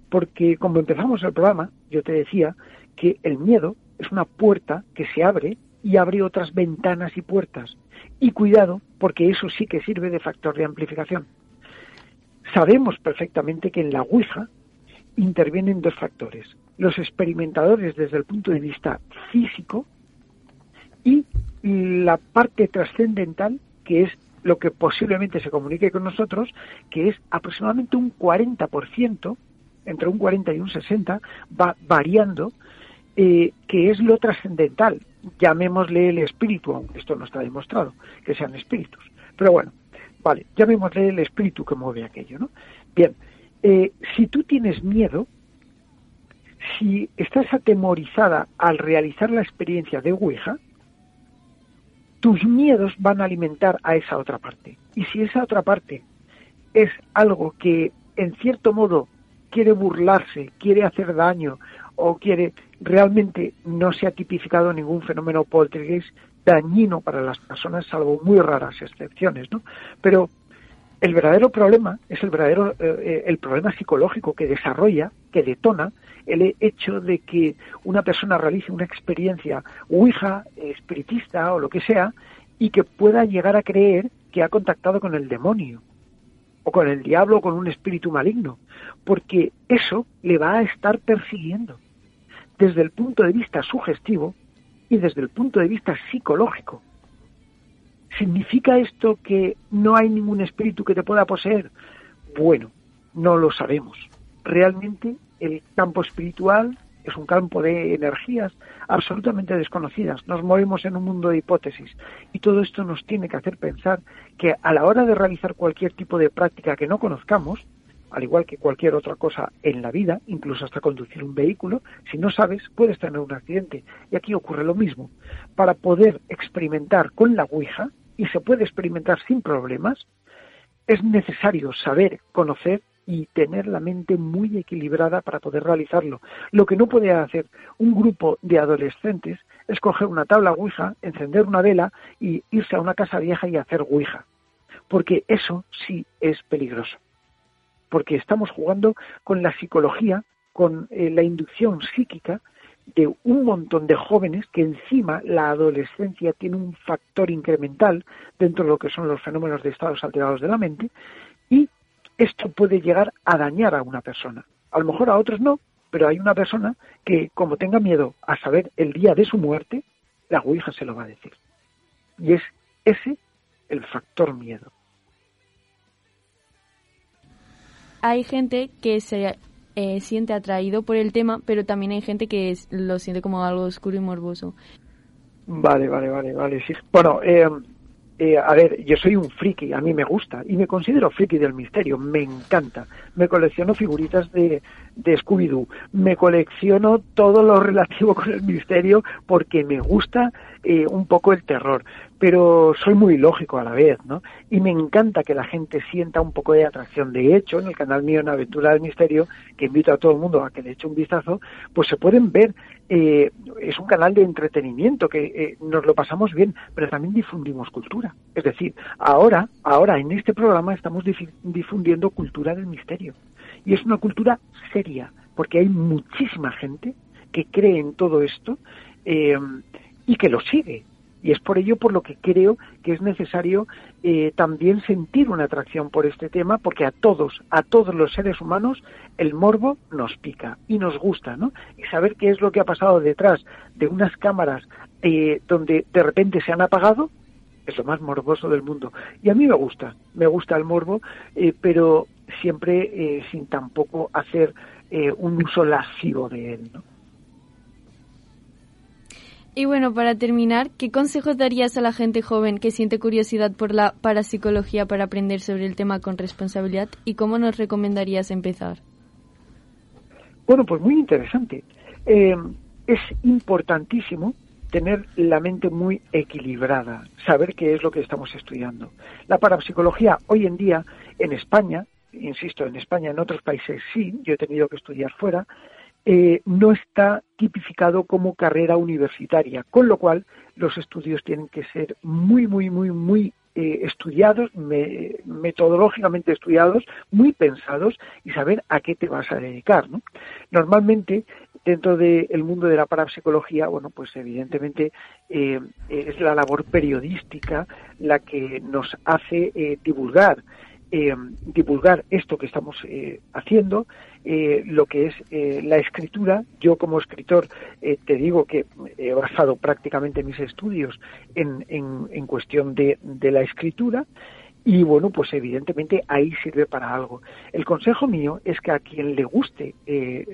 Porque como empezamos el programa, yo te decía que el miedo es una puerta que se abre y abre otras ventanas y puertas. Y cuidado, porque eso sí que sirve de factor de amplificación. Sabemos perfectamente que en la Ouija intervienen dos factores. Los experimentadores desde el punto de vista físico y la parte trascendental, que es lo que posiblemente se comunique con nosotros, que es aproximadamente un 40%, entre un 40 y un 60, va variando, eh, que es lo trascendental. Llamémosle el espíritu, aunque esto no está demostrado, que sean espíritus. Pero bueno, vale, llamémosle el espíritu que mueve aquello, ¿no? Bien, eh, si tú tienes miedo, si estás atemorizada al realizar la experiencia de Ouija, tus miedos van a alimentar a esa otra parte. Y si esa otra parte es algo que en cierto modo quiere burlarse, quiere hacer daño o quiere realmente no se ha tipificado ningún fenómeno poltergeist dañino para las personas, salvo muy raras excepciones, ¿no? Pero el verdadero problema es el verdadero eh, el problema psicológico que desarrolla, que detona el hecho de que una persona realice una experiencia ouija, espiritista o lo que sea, y que pueda llegar a creer que ha contactado con el demonio, o con el diablo, o con un espíritu maligno, porque eso le va a estar persiguiendo desde el punto de vista sugestivo y desde el punto de vista psicológico. ¿Significa esto que no hay ningún espíritu que te pueda poseer? Bueno, no lo sabemos. Realmente el campo espiritual es un campo de energías absolutamente desconocidas. Nos movemos en un mundo de hipótesis y todo esto nos tiene que hacer pensar que a la hora de realizar cualquier tipo de práctica que no conozcamos, al igual que cualquier otra cosa en la vida, incluso hasta conducir un vehículo, si no sabes, puedes tener un accidente. Y aquí ocurre lo mismo. Para poder experimentar con la Ouija, y se puede experimentar sin problemas, es necesario saber, conocer y tener la mente muy equilibrada para poder realizarlo. Lo que no puede hacer un grupo de adolescentes es coger una tabla Ouija, encender una vela y irse a una casa vieja y hacer Ouija. Porque eso sí es peligroso. Porque estamos jugando con la psicología, con eh, la inducción psíquica de un montón de jóvenes que encima la adolescencia tiene un factor incremental dentro de lo que son los fenómenos de estados alterados de la mente y esto puede llegar a dañar a una persona. A lo mejor a otros no, pero hay una persona que como tenga miedo a saber el día de su muerte, la Ouija se lo va a decir. Y es ese el factor miedo. Hay gente que se eh, siente atraído por el tema, pero también hay gente que es- lo siente como algo oscuro y morboso. Vale, vale, vale, vale. Sí. Bueno, eh, eh, a ver, yo soy un friki, a mí me gusta y me considero friki del misterio, me encanta. Me colecciono figuritas de, de Scooby-Doo, me colecciono todo lo relativo con el misterio porque me gusta eh, un poco el terror, pero soy muy lógico a la vez, ¿no? Y me encanta que la gente sienta un poco de atracción. De hecho, en el canal mío en Aventura del Misterio, que invito a todo el mundo a que le eche un vistazo, pues se pueden ver, eh, es un canal de entretenimiento que eh, nos lo pasamos bien, pero también difundimos cultura. Es decir, ahora, ahora en este programa estamos difundiendo cultura del misterio. Y es una cultura seria, porque hay muchísima gente que cree en todo esto eh, y que lo sigue. Y es por ello por lo que creo que es necesario eh, también sentir una atracción por este tema, porque a todos, a todos los seres humanos, el morbo nos pica y nos gusta, ¿no? Y saber qué es lo que ha pasado detrás de unas cámaras eh, donde de repente se han apagado, es lo más morboso del mundo. Y a mí me gusta, me gusta el morbo, eh, pero siempre eh, sin tampoco hacer eh, un uso lascivo de él, ¿no? Y bueno, para terminar, ¿qué consejos darías a la gente joven que siente curiosidad por la parapsicología para aprender sobre el tema con responsabilidad y cómo nos recomendarías empezar? Bueno, pues muy interesante. Eh, es importantísimo tener la mente muy equilibrada, saber qué es lo que estamos estudiando. La parapsicología hoy en día en España, insisto, en España, en otros países sí, yo he tenido que estudiar fuera, eh, no está tipificado como carrera universitaria, con lo cual los estudios tienen que ser muy, muy, muy, muy eh, estudiados, me- metodológicamente estudiados, muy pensados y saber a qué te vas a dedicar. ¿no? Normalmente, dentro del mundo de la parapsicología, bueno, pues evidentemente eh, es la labor periodística la que nos hace eh, divulgar eh, divulgar esto que estamos haciendo, lo que es la escritura. Yo como escritor te digo que he basado prácticamente mis estudios en, en, cuestión de, de la escritura y bueno, pues evidentemente ahí sirve para algo. El consejo mío es que a quien le guste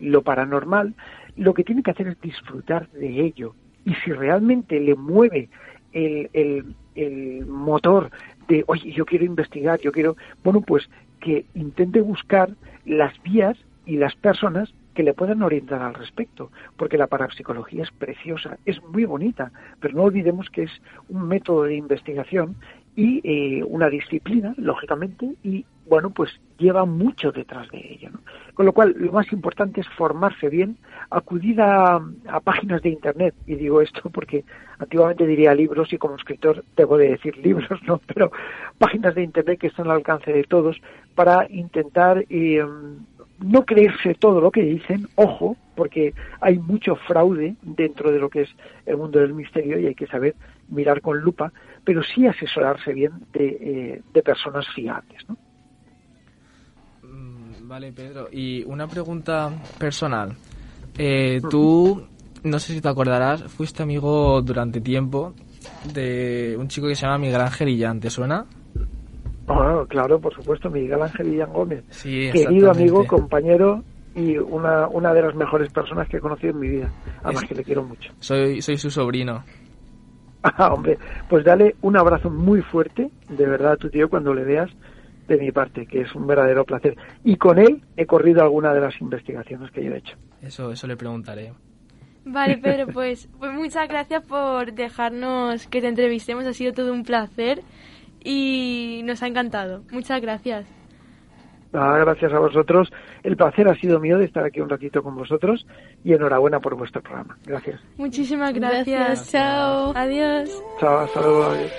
lo paranormal, lo que tiene que hacer es disfrutar de ello. Y si realmente le mueve el, el, motor de, oye, yo quiero investigar, yo quiero, bueno, pues que intente buscar las vías y las personas que le puedan orientar al respecto, porque la parapsicología es preciosa, es muy bonita, pero no olvidemos que es un método de investigación y eh, una disciplina, lógicamente, y bueno, pues lleva mucho detrás de ello. Con lo cual, lo más importante es formarse bien, acudir a, a páginas de Internet, y digo esto porque antiguamente diría libros y como escritor debo de decir libros, ¿no? Pero páginas de Internet que están al alcance de todos para intentar eh, no creerse todo lo que dicen, ojo, porque hay mucho fraude dentro de lo que es el mundo del misterio y hay que saber mirar con lupa, pero sí asesorarse bien de, eh, de personas fiables. ¿no? Mm, Vale, Pedro. Y una pregunta personal. Eh, tú, no sé si te acordarás, fuiste amigo durante tiempo de un chico que se llama Miguel Ángel Illán, ¿te suena? Ah, claro, por supuesto, Miguel Ángel Villán Gómez, Sí, querido amigo, compañero y una, una de las mejores personas que he conocido en mi vida, además Es- que le quiero mucho. Soy, soy su sobrino. Ah, hombre, pues dale un abrazo muy fuerte, de verdad, a tu tío cuando le veas de mi parte, que es un verdadero placer. Y con él he corrido alguna de las investigaciones que yo he hecho. Eso, eso le preguntaré. Vale, Pedro, pues, pues muchas gracias por dejarnos que te entrevistemos. Ha sido todo un placer y nos ha encantado. Muchas gracias. Ah, gracias a vosotros. El placer ha sido mío de estar aquí un ratito con vosotros y enhorabuena por vuestro programa. Gracias. Muchísimas gracias. Gracias, chao. Adiós. Chao, hasta luego. adiós.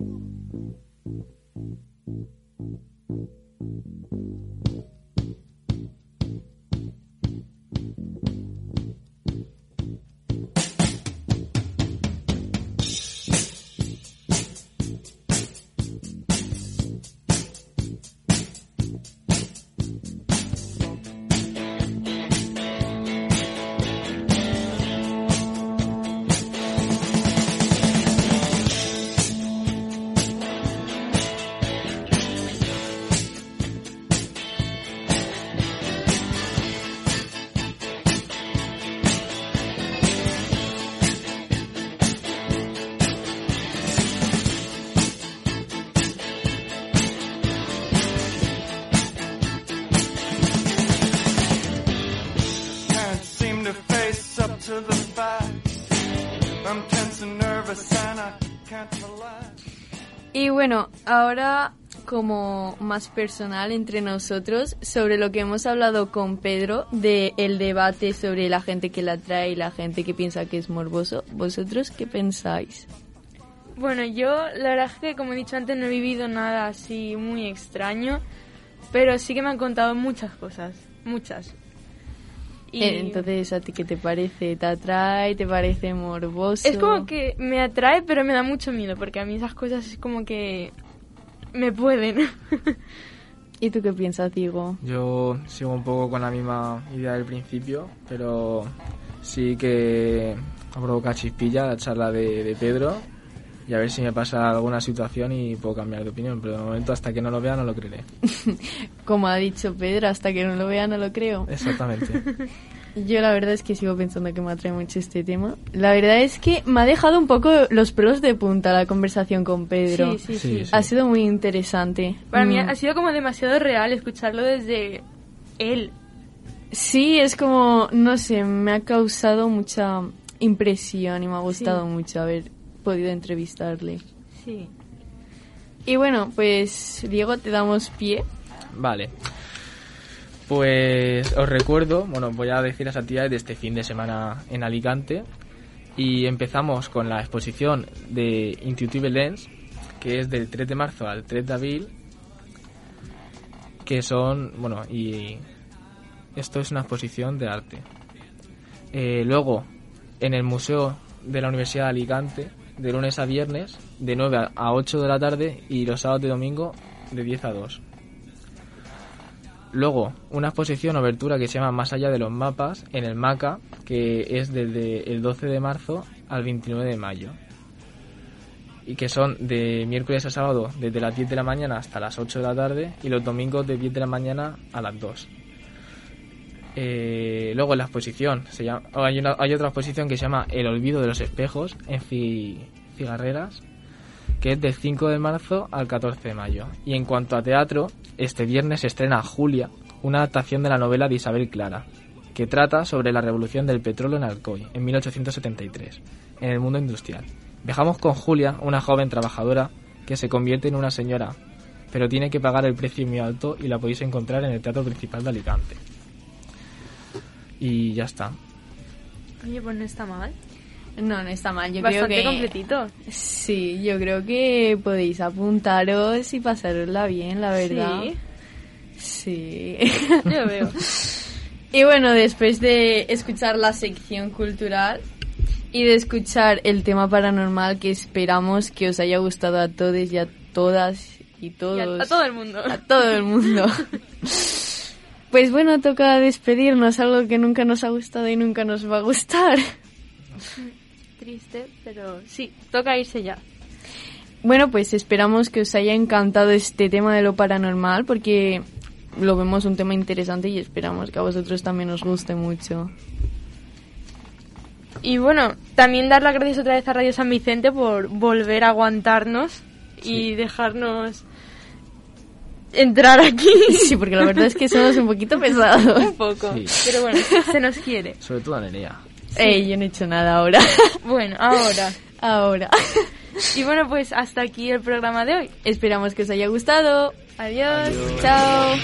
You Y bueno, ahora como más personal entre nosotros sobre lo que hemos hablado con Pedro de debate sobre la gente que la trae y la gente que piensa que es morboso. ¿Vosotros qué pensáis? Bueno, yo la verdad es que como he dicho antes no he vivido nada así muy extraño, pero sí que me han contado muchas cosas, muchas. Y Eh, Entonces, ¿a ti qué te parece? ¿Te atrae? ¿Te parece morboso? es como que me atrae, pero me da mucho miedo, porque a mí esas cosas es como que me pueden. ¿Y tú qué piensas, Diego? Yo sigo un poco con la misma idea del principio, pero sí que ha provocado chispilla la charla de, de Pedro y a ver si me pasa alguna situación y puedo cambiar de opinión, pero de momento hasta que no lo vea no lo creeré. Como ha dicho Pedro, hasta que no lo vea no lo creo. Exactamente. Yo la verdad es que sigo pensando que me atrae mucho este tema. La verdad es que me ha dejado un poco los pelos de punta la conversación con Pedro. Sí, sí, sí. Ha sido muy interesante. Para mí Mm. ha sido como demasiado real escucharlo desde él. Sí, es como, no sé, me ha causado mucha impresión y me ha gustado Sí. mucho haber podido entrevistarle. Sí. Y bueno, pues Diego, te damos pie. Vale. Pues os recuerdo, bueno, voy a decir las actividades de este fin de semana en Alicante. Y empezamos con la exposición de Intuitive Lens, que es del 3 de marzo al 3 de abril. Que son, bueno, y esto es una exposición de arte. Eh, luego, en el Museo de la Universidad de Alicante, de lunes a viernes, de 9 a- a 8 de la tarde y los sábados y domingo de 10 a 2. Luego, una exposición obertura que se llama Más allá de los mapas en el MACA, que es desde el 12 de marzo al 29 de mayo. Y que son de miércoles a sábado desde las 10 de la mañana hasta las 8 de la tarde y los domingos de 10 de la mañana a las 2. Eh, luego la exposición, se hay otra exposición que se llama El olvido de los espejos en Fi- Figarreras, que es del 5 de marzo al 14 de mayo. Y en cuanto a teatro, este viernes se estrena Julia, una adaptación de la novela de Isabel Clara, que trata sobre la revolución del petróleo en Alcoy, en 1873, en el mundo industrial. Viajamos con Julia, una joven trabajadora que se convierte en una señora, pero tiene que pagar el precio muy alto y la podéis encontrar en el Teatro Principal de Alicante. Y ya está. Oye, pues no está mal. No, no está mal. Yo Bastante creo que completito. Sí, yo creo que podéis apuntaros y pasarosla bien, la verdad. Sí. Yo veo. y bueno, después de escuchar la sección cultural y de escuchar el tema paranormal que esperamos que os haya gustado a todos y a todas y todos. Y a, a todo el mundo. a todo el mundo. Pues bueno, toca despedirnos, algo que nunca nos ha gustado y nunca nos va a gustar. Triste, pero sí, toca irse ya. Bueno, pues esperamos que os haya encantado este tema de lo paranormal porque lo vemos un tema interesante y esperamos que a vosotros también os guste mucho. Y bueno, también dar las gracias otra vez a Radio San Vicente por volver a aguantarnos y dejarnos entrar aquí. Sí, porque la verdad es que somos un poquito pesados. un poco. Sí. Pero bueno, se nos quiere. Sobre todo a Nerea. Ey, yo no he hecho nada ahora. Bueno, ahora. Ahora. Y bueno, pues hasta aquí el programa de hoy. Esperamos que os haya gustado. Adiós. Chao.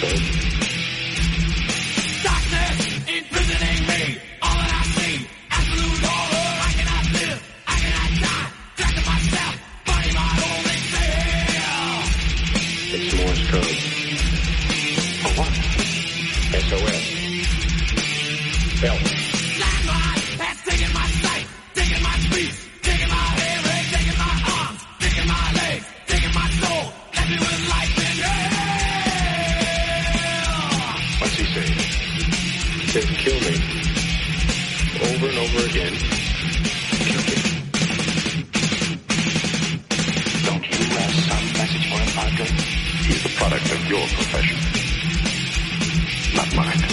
Again. Don't you have some message for him, Padre? He's the product of your profession. Not mine.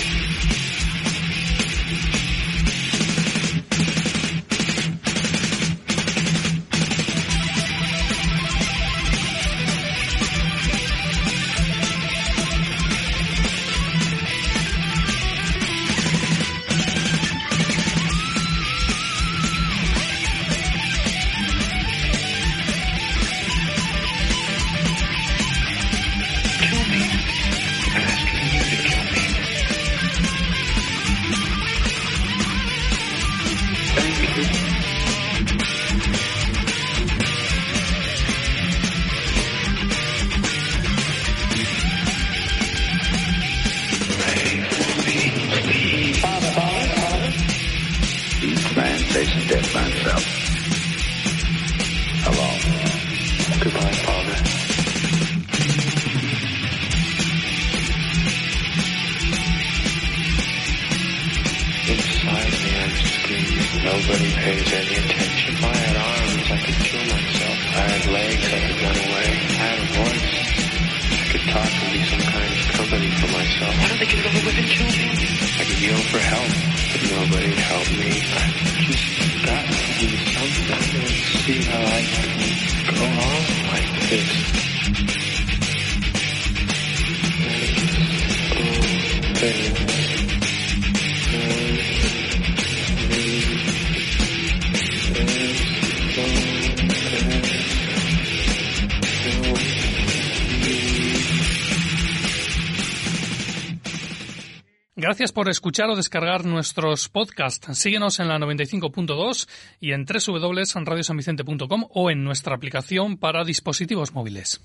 Gracias por escuchar o descargar nuestros podcasts. Síguenos en la 95.2 y en www.radiosanvicente.com o en nuestra aplicación para dispositivos móviles.